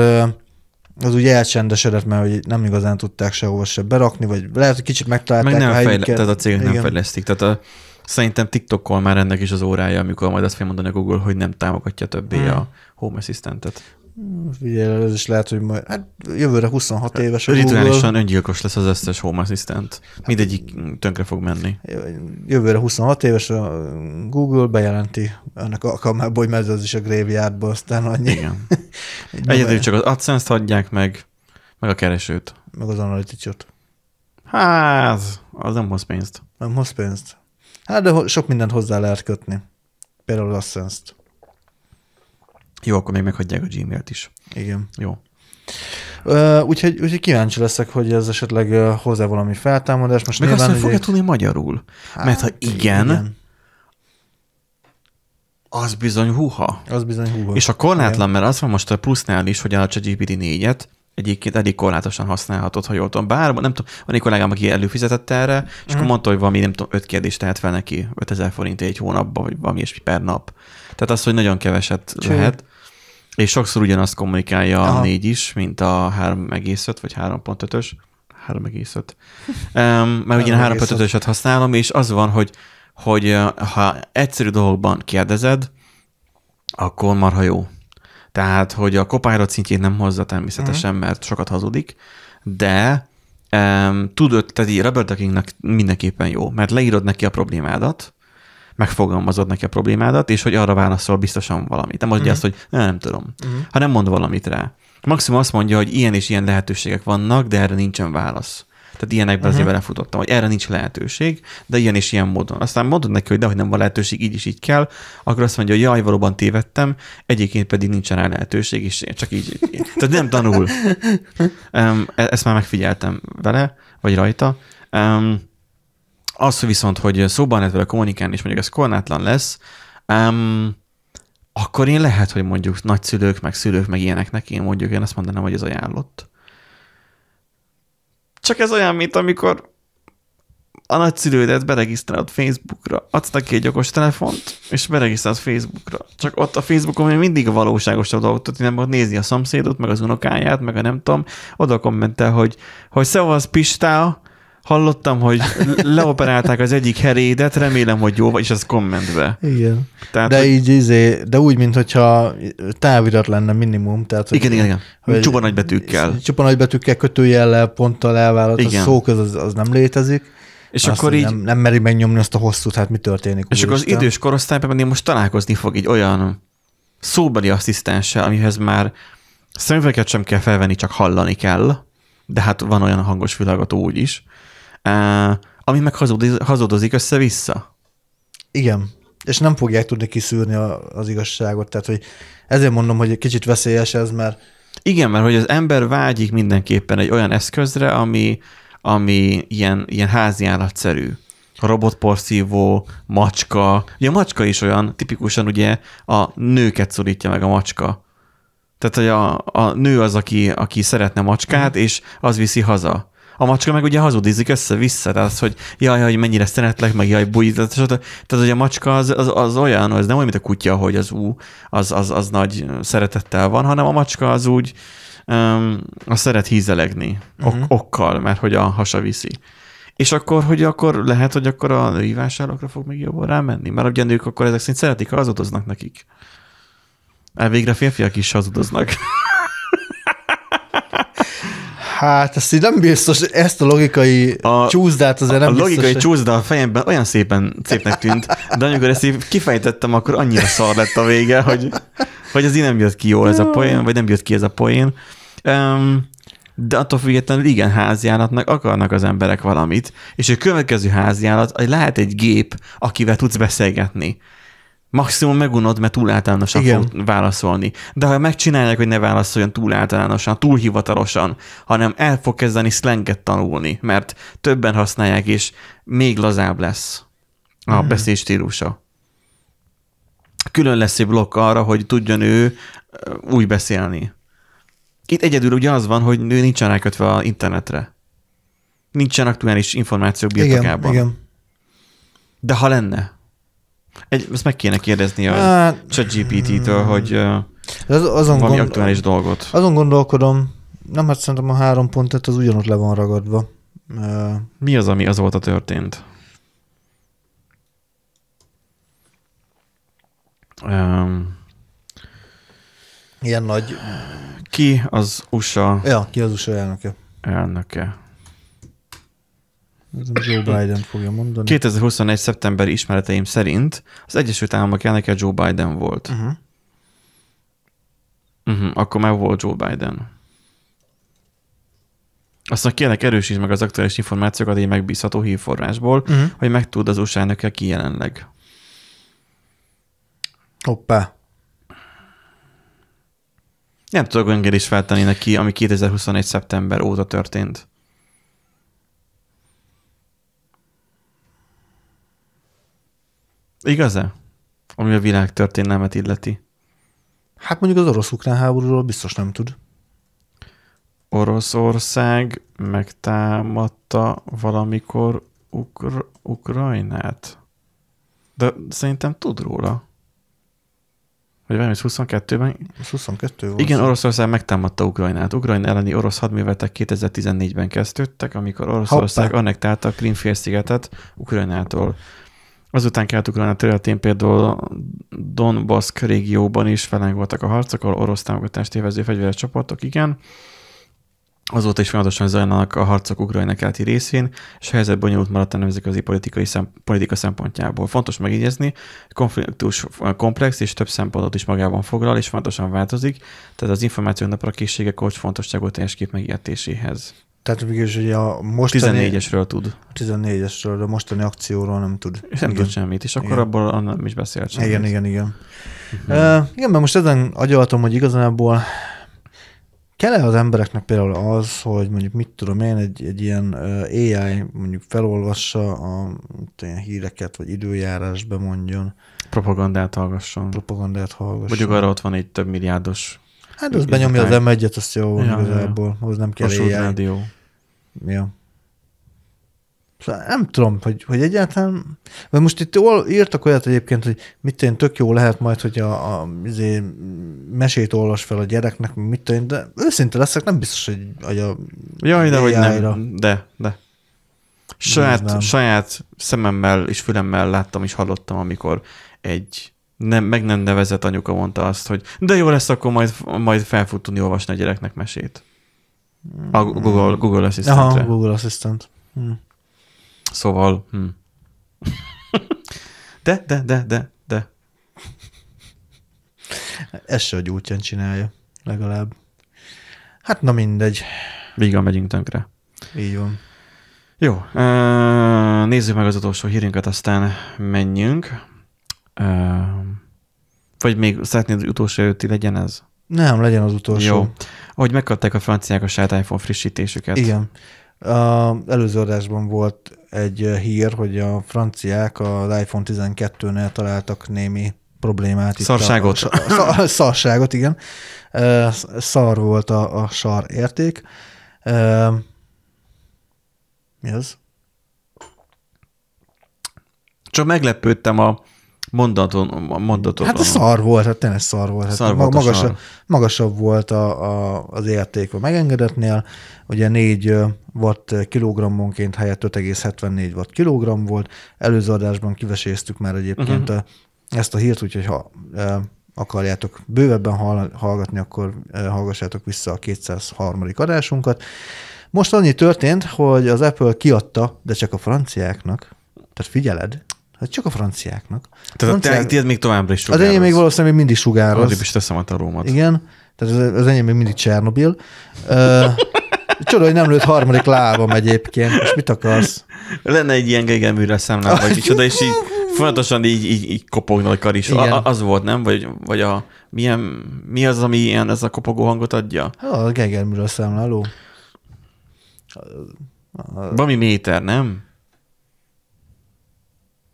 az úgy elcsendesedett, mert hogy nem igazán tudták sehova se berakni, vagy lehet, hogy kicsit megtalálták Meg nem a fejle, tehát a cégek nem fejlesztik. Tehát a, szerintem TikTokkal már ennek is az órája, amikor majd azt fogja mondani a Google, hogy nem támogatja többé Hmm. a Home Assistantet. Figyelj, ez is lehet, hogy majd, hát jövőre 26 éves a Google, Rituálisan öngyilkos lesz az összes Home Assistant. Mindegyik tönkre fog menni. jövőre 26 éves a Google bejelenti ennek alkalmából, hogy megy az is a graveyardba, aztán annyi. Igen. Egyedül csak az AdSense-t adják meg, meg a keresőt. Meg az analyticsot. Hát, az nem hoz pénzt. Nem hoz pénzt. Hát, de sok mindent hozzá lehet kötni. Például az AdSense-t. Jó, akkor még meghagyják a Gmail-t is. Igen. Jó. Uh, úgyhogy, úgyhogy kíváncsi leszek, hogy ez esetleg uh, hozzá valami feltámadás. Most Meg azt, nyilván hogy fogja tudni magyarul. Mert ha igen, Hát, igen. az bizony húha. Az bizony húha. És a korlátlan, mert az van most a plusznál is, hogy a ChatGPT 4-et egyébként elég korlátosan használhatod, ha jól tudom. Bár nem tudom, van egy kollégám, aki előfizetett erre, és Mhm. akkor mondta, hogy valami, nem tudom, öt kérdést tehet fel neki, 5000 forint egy hónapba, vagy valami ilyesmi per nap. Tehát az, hogy nagyon keveset Cső. lehet. És sokszor ugyanazt kommunikálja Aha. a 4 is, mint a 3,5 vagy 3.5-ös. 3,5. Um, mert ugye a 3,5. 3,5-öset használom, és az van, hogy, hogy ha egyszerű dolgokban kérdezed, akkor marha jó. Tehát, hogy a Copilot szintjét nem hozza természetesen, mert sokat hazudik, de um, tudod, tehát így Robert Duckingnak mindenképpen jó, mert leírod neki a problémádat, megfogalmazod neki a problémádat, és hogy arra válaszol biztosan valamit. Nem mondja azt, hogy nem, nem tudom, hanem mond valamit rá. Maximum azt mondja, hogy ilyen és ilyen lehetőségek vannak, de erre nincsen válasz. Tehát ilyenekben azért belefutottam, hogy erre nincs lehetőség, de ilyen és ilyen módon. Aztán mondod neki, hogy dehogy nem van lehetőség, így is így kell, akkor azt mondja, hogy jaj, valóban tévedtem, egyébként pedig nincsen rá lehetőség, és csak így. így. Tehát nem tanul. Um, ezt már megfigyeltem vele, vagy rajta. Um, az viszont, hogy szóban lehet vele kommunikálni, és mondjuk ez korlátlan lesz, um, akkor én lehet, hogy mondjuk nagyszülők, meg szülők, meg ilyeneknek én mondjuk én azt mondanám, hogy ez ajánlott. Csak ez olyan, mint amikor a nagyszülődet beregisztrálod Facebookra, adsz neki egy okos telefont, és beregisztrálod Facebookra. Csak ott a Facebookon még mindig a valóságosabb dolgot, hogy nem ott nézi a szomszédot, meg az unokáját, meg a nem tudom, oda kommentel, hogy, hogy szevasz Pistá, hallottam, hogy leoperálták az egyik herédet, remélem, hogy jó, és ez kommentbe. Igen. Tehát, de hogy- így izé, de úgy, mintha távirat lenne minimum. Tehát, hogy, Igen, igen, igen. hogy- Csupa nagybetűkkel. Csupa nagybetűkkel, kötőjellel, ponttal elvállalt, a Igen. szóköz az, az nem létezik. És Azt, akkor így, Nem, nem meri megnyomni azt a hosszút, hát mi történik. És akkor az idős korosztályban pedig most találkozni fog egy olyan szóbeli asszisztenssel, amihez már szemüveget sem kell felvenni, csak hallani kell, de hát van olyan hangos világató úgy is, ami meg hazudoz- hazudozik össze-vissza. Igen. És nem fogják tudni kiszűrni a, az igazságot. Tehát, hogy ezért mondom, hogy egy kicsit veszélyes ez, mert Igen, mert hogy az ember vágyik mindenképpen egy olyan eszközre, ami, ami ilyen, ilyen házi állatszerű. Robotporszívó, macska. Ugye a macska is olyan, tipikusan ugye a nőket szorítja meg a macska. Tehát, hogy a, a nő az, aki, aki szeretne macskát, és az viszi haza. A macska meg ugye hazudizik össze-vissza, tehát az, hogy jaj, hogy mennyire szeretlek, meg jaj, bújt, tehát, tehát, hogy a macska az, az, az olyan, az nem olyan, mint a kutya, hogy az ú, az, az, az nagy szeretettel van, hanem a macska az úgy, um, az szeret hízelegni ok, okkal, mert hogy a hasa viszi. És akkor, hogy akkor lehet, hogy akkor a női vásárlókra fog még jobban rámenni, mert ugye a nők akkor ezek szerint szeretik, ha hazudoznak nekik. Elvégre férfiak is hazudoznak. hát ezt így nem biztos, ezt a logikai A- csúszdát azért nem a biztos, logikai hogy- csúszda a fejemben olyan szépen szépnek tűnt, de amikor ezt így kifejtettem, akkor annyira szar lett a vége, hogy, hogy ez így nem jött ki jól ez a poén, vagy nem jött ki ez a poén. Um, de attól függetlenül igen, háziállatnak akarnak az emberek valamit, és a következő háziállat lehet egy gép, akivel tudsz beszélgetni. Maximum megunod, mert túl általánosan Igen. fog válaszolni. De ha megcsinálják, hogy ne válaszoljon túl általánosan, túl hivatalosan, hanem el fog kezdeni slanget tanulni, mert többen használják, és még lazább lesz a Mhm. beszéd stílusa. Külön lesz egy blokk arra, hogy tudjon ő úgy beszélni. Itt egyedül ugye az van, hogy ő nincsen rákötve a internetre. Nincsen aktuális információk Igen, birtokában. igen. De ha lenne, egy, ezt meg kéne kérdezni a Hát, ChatGPT-től, hogy ö, az, azon, valami gond, aktuális dolgot. azon gondolkodom, nem, hát szerintem a három pontot az ugyanott le van ragadva. Mi az, ami azóta történt? Um, Ilyen nagy, ki az USA ja, ki az USA elnöke? elnöke? Ez Joe Biden fogja mondani. 2021. szeptemberi ismereteim szerint az Egyesült Államok elnöke Joe Biden volt. Uh-huh. Uh-huh, akkor már volt Joe Biden. Aztán kérlek erősítsd meg az aktuális információkat egy megbízható hírforrásból, uh-huh. hogy megtud az USA elnöke ki jelenleg. Hoppá. Nem tudok is feltenni neki, ami 2021. szeptember óta történt. Igaz-e? Ami a világ történelmet illeti. Hát mondjuk az orosz-ukrán háborúról biztos nem tud. Oroszország megtámadta valamikor Ukra- Ukrajnát? De szerintem tud róla. Vagy valami 22-ben. Ez 22 volt. Igen, Oroszország megtámadta Ukrajnát. Ukrajna elleni orosz hadműveletek 2014-ben kezdődtek, amikor Oroszország Hoppá. annektálta a Krimfélszigetet Ukrajnától. Azután kelt Ukrajna területén például Donbask régióban is felengoltak a harcok, ahol orosz támogatást élvező fegyveres csoportok, igen. Azóta is folyamatosan zajlanak a harcok Ukrajna keleti részén, és a helyzet bonyolult maradt a nemzetközi politikai szem, politika szempontjából. Fontos megjegyezni, konfliktus komplex és több szempontot is magában foglal, és fontosan változik, tehát az információk napra készsége kulcsfontosságú teljes kép megértéséhez. Tehát végülis ugye a mostani... 14-esről tud. 14-esről, de a mostani akcióról nem tud. És nem tud semmit, és akkor Igen. abból nem is beszélt semmit. Igen, igen, igen. Uh, igen, mert most ezen agyaltam, hogy igazából kell-e az embereknek például az, hogy mondjuk mit tudom én, egy, egy ilyen AI mondjuk felolvassa a mit olyan híreket, vagy időjárás bemondjon, Propagandát hallgasson. propagandát hallgasson. Mondjuk arra ott van egy több milliárdos Hát az benyomja az M1-et, azt jó Ja, ja. igazából, ahhoz nem kell Kossuth rádió. Ja. Szóval nem tudom, hogy, hogy egyáltalán, vagy most itt ol- írtak olyat egyébként, hogy mit én, tök jó lehet majd, hogy a, a izé, mesét olvas fel a gyereknek, mit tudom, én, de őszinte leszek, nem biztos, hogy, hogy a Jaj, de hogy nem. De, de. Saját, nem. saját szememmel és fülemmel láttam és hallottam, amikor egy nem, meg nem nevezett anyuka mondta azt, hogy de jó lesz, akkor majd, majd fel fog tudni olvasni a gyereknek mesét. A Google, Google Aha, Assistant-re. Google Assistant. Hm. Szóval, hm. De, de, de, de, de. Ez se a gyújtján csinálja, legalább. Hát na mindegy, Vígan megyünk tönkre. így van. Jó, nézzük meg az utolsó hírünket, aztán menjünk. Vagy még szeretnéd, hogy utolsó előtti legyen ez? Nem, legyen az utolsó. Jó. Ahogy megkapták a franciák a saját iPhone frissítésüket. Igen. A előző adásban volt egy eh, hír, hogy a franciák az iPhone 12-nél találtak némi problémát. itt Szarságot. A, a, szar, szarságot, igen. Eh, Szar volt a, a sar érték. Eh, Mi az? Csak meglepődtem a mondaton. A mondaton Hát a szar volt, hát tényleg szar volt. Hát Szar volt a magasabb, sar. magasabb volt a, a, az érték a megengedetnél. Ugye 4 watt kilogrammonként helyett 5,74 watt kilogramm volt. Előző adásban kiveséztük már egyébként uh-huh. ezt a hírt, úgyhogy ha e, akarjátok bővebben hall, hallgatni, akkor e, hallgassátok vissza a 203. adásunkat. Most annyi történt, hogy az Apple kiadta, de csak a franciáknak, tehát figyeled, hogy csak a franciáknak. Tehát a Franciák- te, tiéd még továbbra is az enyém még valószínűleg még mindig sugároz. Arrébb is teszem a tarómat. Igen, tehát az, az enyém még mindig Csernobil. Uh, csoda, hogy nem lőtt harmadik lábam egyébként. És mit akarsz? Lenne egy ilyen gegeműre számlám, vagy micsoda, és így folyamatosan így, így, így kopogna a kar is. Igen. A, az volt, nem? Vagy, vagy a, milyen, mi az, ami ilyen, ez a kopogó hangot adja? Hát, A Gegerműről számláló. Valami méter, nem?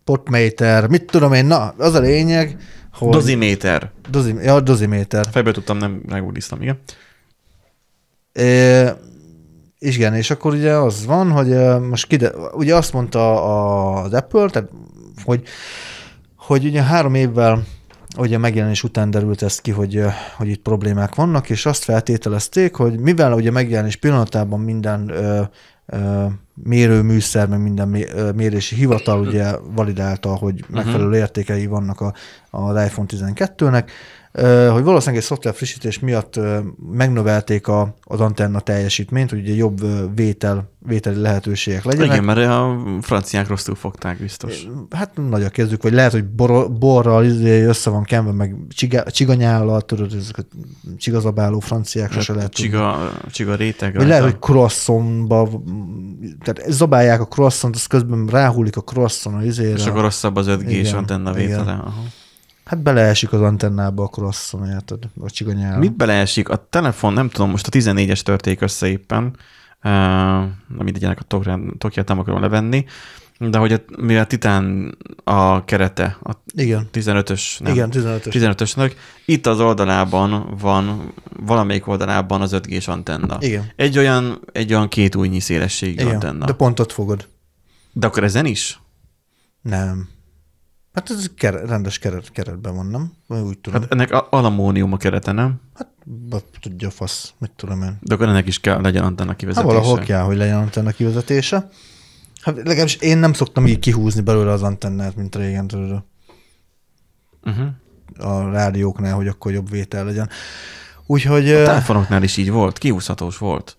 Potméter, mit tudom én, na, az a lényeg, hogy... Doziméter. Dozi, ja, doziméter. Fejből tudtam, nem megúdíztam, igen. É, és igen, és akkor ugye az van, hogy most kide, ugye azt mondta az Apple, tehát, hogy, hogy ugye három évvel ugye a megjelenés után derült ez ki, hogy, hogy itt problémák vannak, és azt feltételezték, hogy mivel ugye megjelenés pillanatában minden ö, ö, mérőműszer, meg minden mérési hivatal ugye validálta, hogy megfelelő értékei vannak a, az iPhone 12-nek, ö, hogy valószínűleg egy szoftver frissítés miatt megnövelték a, az antenna teljesítményt, hogy ugye jobb vétel, vételi lehetőségek legyenek. Igen, mert a franciák rosszul fogták biztos. Hát nagy a kezdük, vagy lehet, hogy bor, borral izé össze van kenve, meg csiga, csiganyállal, tudod, ezek a csigazabáló franciák sose lehet tudni. Csiga, csiga réteg. Vagy lehet, hogy croissantba, tehát zabálják a croissant, az közben ráhullik a croissant a izére. És akkor rosszabb az 5G és Igen, antenna igen. vétele. Aha. Hát beleesik az antennába a croissant, érted? A csiganyála. Mit beleesik? A telefon, nem tudom, most a 14-es törték össze éppen, uh, mindegy, ennek a Tokiát nem akarom levenni, de hogy a, mivel Titán a kerete, a Igen. 15-ös, nem, Igen, 15-ös. 15-ösnek, itt az oldalában van, valamelyik oldalában az 5G-s antenna. Igen. Egy olyan, egy olyan két újnyi szélességű Igen, antenna. de pont ott fogod. De akkor ezen is? Nem. Hát ez keret, rendes keret, keretben van, nem? Vagy úgy tudom. Hát ennek alamónium a kerete, nem? Hát, tudja a fasz, mit tudom én. De akkor ennek is kell legyen antenna Hát kivezetése. valahol kell, hogy legyen antenna kivezetése. Hát legalábbis én nem szoktam így kihúzni belőle az antennát, mint régen, tudod. Uh-huh. A rádióknál, hogy akkor jobb vétel legyen. Úgyhogy... A telefonoknál is így volt, kihúzhatós volt.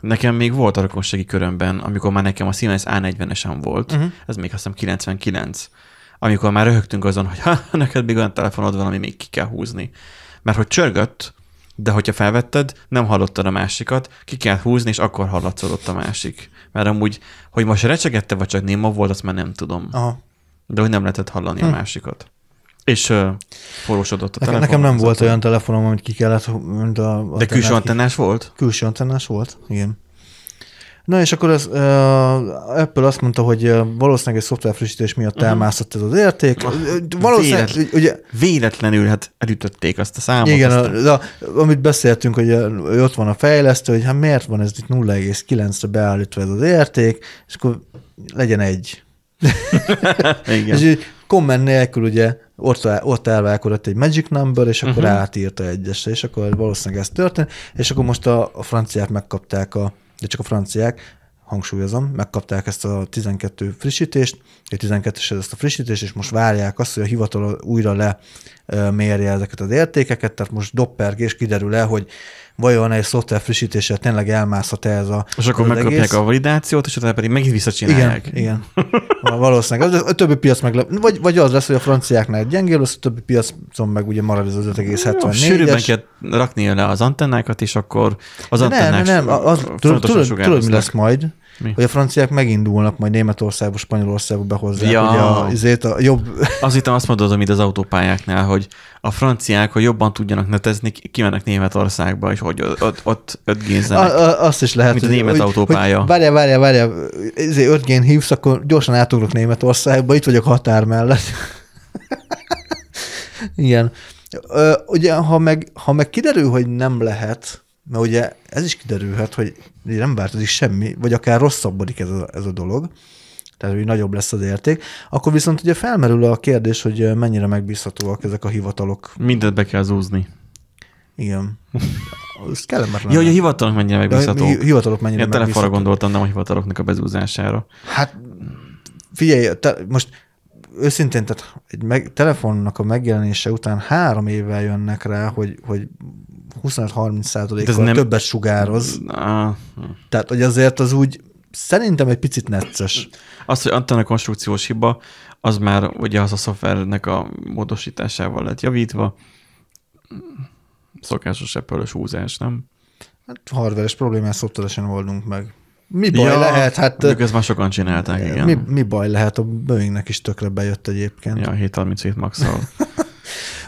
Nekem még volt a rokonsági körömben, amikor már nekem a Siemens A40-esen volt, uh-huh. ez még azt hiszem 99, amikor már röhögtünk azon, hogy ha, neked még olyan telefonod van, ami még ki kell húzni. Mert hogy csörgött, de hogyha felvetted, nem hallottad a másikat, ki kell húzni, és akkor hallatszódott a másik. Mert amúgy, hogy most recsegette, vagy csak néma volt, azt már nem tudom. Aha. De hogy nem lehetett hallani hm. a másikat. És uh, forrósodott a Nekem, telefon. nekem nem volt olyan telefonom, amit ki kellett, mint a... De antennát külső ki- antennás volt? Külső antennás volt, igen. Na és akkor az, uh, Apple azt mondta, hogy uh, valószínűleg egy szoftverfrissítés miatt uh-huh. elmászott ez az érték. Uh, Valószínűleg, Véletlen- ugye, Véletlenül hát elütötték azt a számot. igen, aztán- a, de, amit beszéltünk, hogy, ott van a fejlesztő, hogy hát miért van ez itt 0,9-re beállítva ez az érték, és akkor legyen egy. Igen. És komment nélkül ugye ott, ott elválkodott egy magic number, és akkor uh-huh. átírta egyesre, és akkor valószínűleg ez történt, és akkor most a, a franciák megkapták a, de csak a franciák, hangsúlyozom, megkapták ezt a 12 frissítést, a 12-es ezt a frissítést, és most várják azt, hogy a hivatal újra le ö, mérje ezeket az értékeket, tehát most doppergés kiderül el, hogy vajon egy szoftver frissítéssel tényleg elmászhat-e ez a És akkor megkapják egész. a validációt, és utána pedig megint visszacsinálják. Igen, igen. Valószínűleg. A többi piac meg, vagy, vagy az lesz, hogy a franciáknál gyengébb lesz, a többi piacon meg ugye marad ez az Jó, 5,74-es. Sűrűbben kell rakni le az antennákat, és akkor az De nem, antennák nem, az, tudod, tudod, tudod, mi lesz majd? Mi? Hogy a franciák megindulnak, majd Németországba, Spanyolországba behozzák Ja. ugye a, izét, a jobb... Azt hittem azt mondod, mint az autópályáknál, hogy a franciák, hogy jobban tudjanak netezni, kimennek Németországba, és hogy ott, ott, ott 5 A, a, azt is lehet, Mint a német hogy, autópálya. Hogy, várjál, várjál, várjál, 5 g hívsz, akkor gyorsan átugrok Németországba, itt vagyok határ mellett. Igen. Ö, ugye, ha meg, ha meg kiderül, hogy nem lehet, mert ugye ez is kiderülhet, hogy nem változik semmi, vagy akár rosszabbodik ez a, ez a dolog, tehát hogy nagyobb lesz az érték, akkor viszont ugye felmerül a kérdés, hogy mennyire megbízhatóak ezek a hivatalok. Mindent be kell zúzni. Igen. Ez kellemetlen. Ja, hogy a hivatalok mennyire megbízhatók. hi- hivatalok mennyire Én telefonra megbízhatók. gondoltam, nem a hivataloknak a bezúzására. Hát figyelj, te, most őszintén, tehát egy meg, telefonnak a megjelenése után három évvel jönnek rá, hogy, hogy 25-30 De ez százalékkal nem- többet sugároz. Ah, Tehát, hogy azért az úgy szerintem egy picit necces. Az, hogy antenna konstrukciós hiba, az már ugye az a szoftvernek a módosításával lett javítva. Szokásos apple húzás, nem? Hát hardveres problémát szoftveresen oldunk meg. Mi baj lehet? Hát ezt már sokan csinálták, igen. mi, mi baj lehet? A Boeingnek is tökre bejött egyébként. Ja, 737 max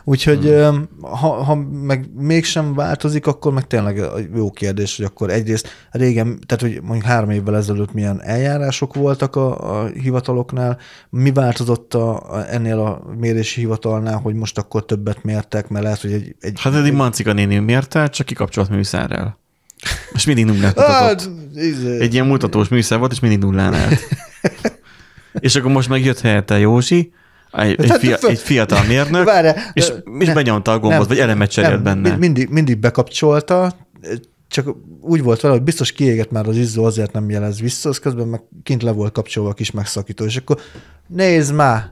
Úgyhogy hmm. ha, ha meg mégsem változik, akkor meg tényleg a jó kérdés, hogy akkor egyrészt régen, tehát hogy mondjuk három évvel ezelőtt milyen eljárások voltak a, a hivataloknál, mi változott a, a, ennél a mérési hivatalnál, hogy most akkor többet mértek, mert lehet, hogy egy... egy Hát eddig Mancika néni mérte, csak kikapcsolt műszerrel. És mindig nullát mutatott. Izé- Egy ilyen mutatós műszer volt, és mindig nullán állt. és akkor most megjött helyette Józsi, egy, egy, fia, egy fiatal mérnök, Várjál, és, és ne- benyomta a gombot, nem, vagy elemet cserélt nem, benne. mi- Mindig, mindig bekapcsolta, csak úgy volt vele, hogy biztos kiégett már az izzó, azért nem jelez vissza, az közben meg kint le volt kapcsolva a kis megszakító, és akkor nézd már,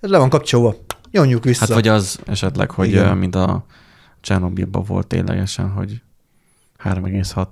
ez le van kapcsolva, nyomjuk vissza. Hát vagy az esetleg, hogy. Igen. mint a Csernobilban volt ténylegesen, hogy 3,6.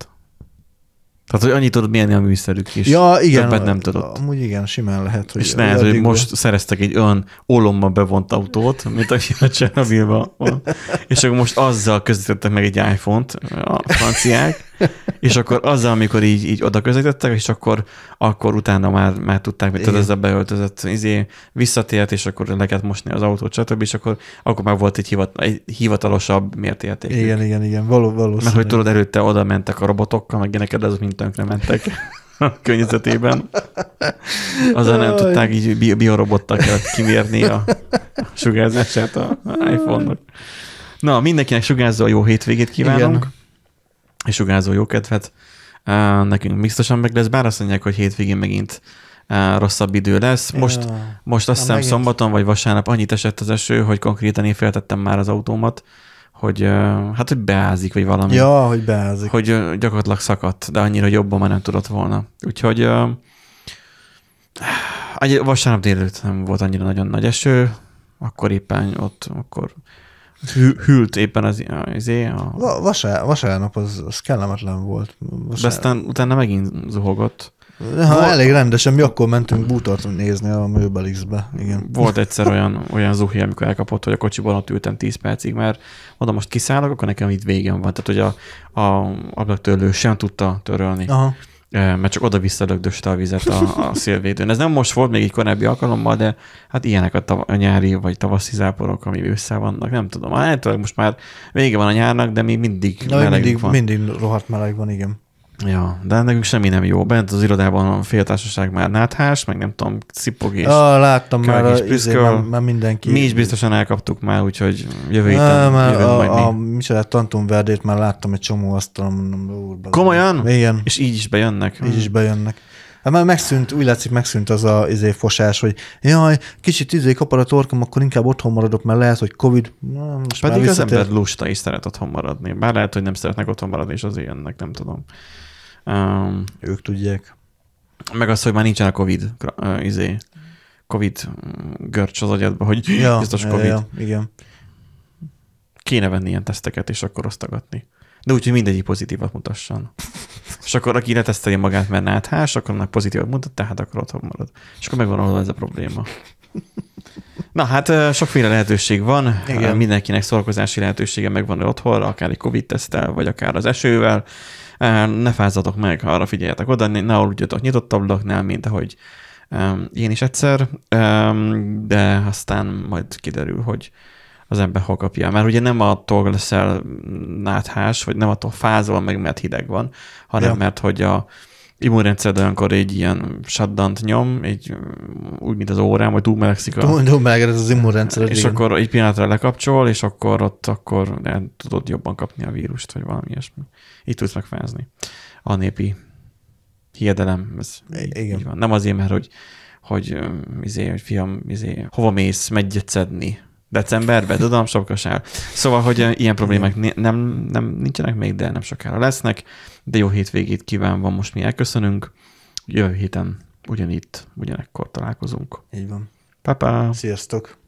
Tehát, hogy annyit tudod mérni a műszerük is. ja, igen, Többet nem tudott. Amúgy igen, simán lehet, hogy és lehet, hogy most szereztek egy olyan olomba bevont autót, mint aki a Csernobilban van. És akkor most azzal közvetítettek meg egy iPhone-t a franciák, és akkor azzal, amikor így, így oda közvetítettek, és akkor, akkor utána már, már tudták, hogy Igen. ezzel beöltözött izé, visszatért, és akkor le kellett mosni az autót, stb. És akkor, akkor már volt egy, hivat, egy hivatalosabb mértérték. Igen, igen, igen, való, valószínű. Mert hogy tudod, előtte oda mentek a robotokkal, meg ilyeneket, de azok mind tönkre mentek a környezetében. Azzal nem tudták így bi- biorobottal kellett kimérni a sugárzását a iPhone-nak. Na, mindenkinek sugárzó jó hétvégét kívánunk, Igen. És sugárzó jó kedvet. Uh, nekünk biztosan meg lesz, bár azt mondják, hogy hétvégén megint rosszabb idő lesz. Most, Ja. most azt hiszem megint. szombaton vagy vasárnap annyit esett az eső, hogy konkrétan én feltettem már az autómat, hogy hát, hogy beázik, vagy valami. Ja, hogy beázik. Hogy gyakorlatilag szakadt, de annyira jobban már nem tudott volna. Úgyhogy vasárnap délelőtt nem volt annyira nagyon nagy eső, akkor éppen ott, akkor hű- hűlt éppen az, az a, Va- vasár, vasárnap az, az kellemetlen volt. de Vasár... aztán utána megint zuhogott. Ha, elég rendesen, mi akkor mentünk bútort nézni a Mőbelixbe. Igen. Volt egyszer olyan, olyan zuhi, amikor elkapott, hogy a kocsiban ott ültem 10 percig, mert mondom, most kiszállok, akkor nekem itt végem van. Tehát, hogy a, a ablaktörlő sem tudta törölni. Aha. Mert csak oda-vissza lögdöste a vizet a, a szélvédőn. Ez nem most volt, még egy korábbi alkalommal, de hát ilyenek a, tav- a nyári vagy tavaszi záporok, ami össze vannak, nem tudom. Hát most már vége van a nyárnak, de még mindig Na, meleg mindig, van. mindig rohadt meleg van, igen. Ja, de nekünk semmi nem jó. Bent az irodában a féltársaság már náthás, meg nem tudom, cippog és Ah, láttam már, a, izé, már, már mindenki. Mi is biztosan elkaptuk már, úgyhogy jövő héten már jövünk majd a, a, mi. micsoda Tantum Verdét már láttam egy csomó asztalon, mondom. Komolyan? Igen, És így is bejönnek. így is bejönnek. Hát már megszűnt, úgy látszik megszűnt az a izé, fosás, hogy jaj, kicsit izé kapar a torkom, akkor inkább otthon maradok, mert lehet, hogy Covid. Na, most Pedig az ember lusta és szeret otthon maradni. Bár lehet, hogy nem szeretnek otthon maradni, és azért jönnek, nem tudom. Um, Ők tudják. meg az, hogy már nincsen a Covid, uh, izé, Covid görcs az agyadba, hogy Ja, biztos Covid. ja, igen. Kéne venni ilyen teszteket, és akkor osztogatni. De úgy, hogy mindegyik pozitívat mutasson. És akkor aki leteszteli magát, mert náthás, akkor annak pozitívat mutat, tehát akkor otthon marad. És akkor megvan ahol ez a probléma. Na hát sokféle lehetőség van, Igen. Mindenkinek szórakozási lehetősége megvan otthon, akár egy Covid-tesztel, vagy akár az esővel. Ne fázzatok meg, arra figyeljetek oda, ne aludjatok nyitott ablaknál, mint ahogy én is egyszer, de aztán majd kiderül, hogy az ember hol kapja. Mert ugye nem attól leszel náthás, vagy nem attól fázol meg, mert hideg van, hanem ja. mert hogy a immunrendszered olyankor egy ilyen shutdown nyom, egy, úgy, mint az órám, vagy túlmelegszik a, Túl, túl meleged ez az immunrendszer. és akkor egy pillanatra lekapcsol, és akkor ott akkor el tudod jobban kapni a vírust, vagy valami ilyesmi. Így tudsz megfázni. A népi hiedelem, ez igen. így van. Nem azért, mert hogy, hogy, izé, hogy fiam, izé, hova mész, megyet szedni? Decemberben, tudom, sokkasál. Szóval, hogy ilyen problémák nem, nem nincsenek még, de nem sokára lesznek, de jó hétvégét kívánva, most mi elköszönünk. Jövő héten ugyanitt, ugyanekkor találkozunk. Így van. Papa! Sziasztok.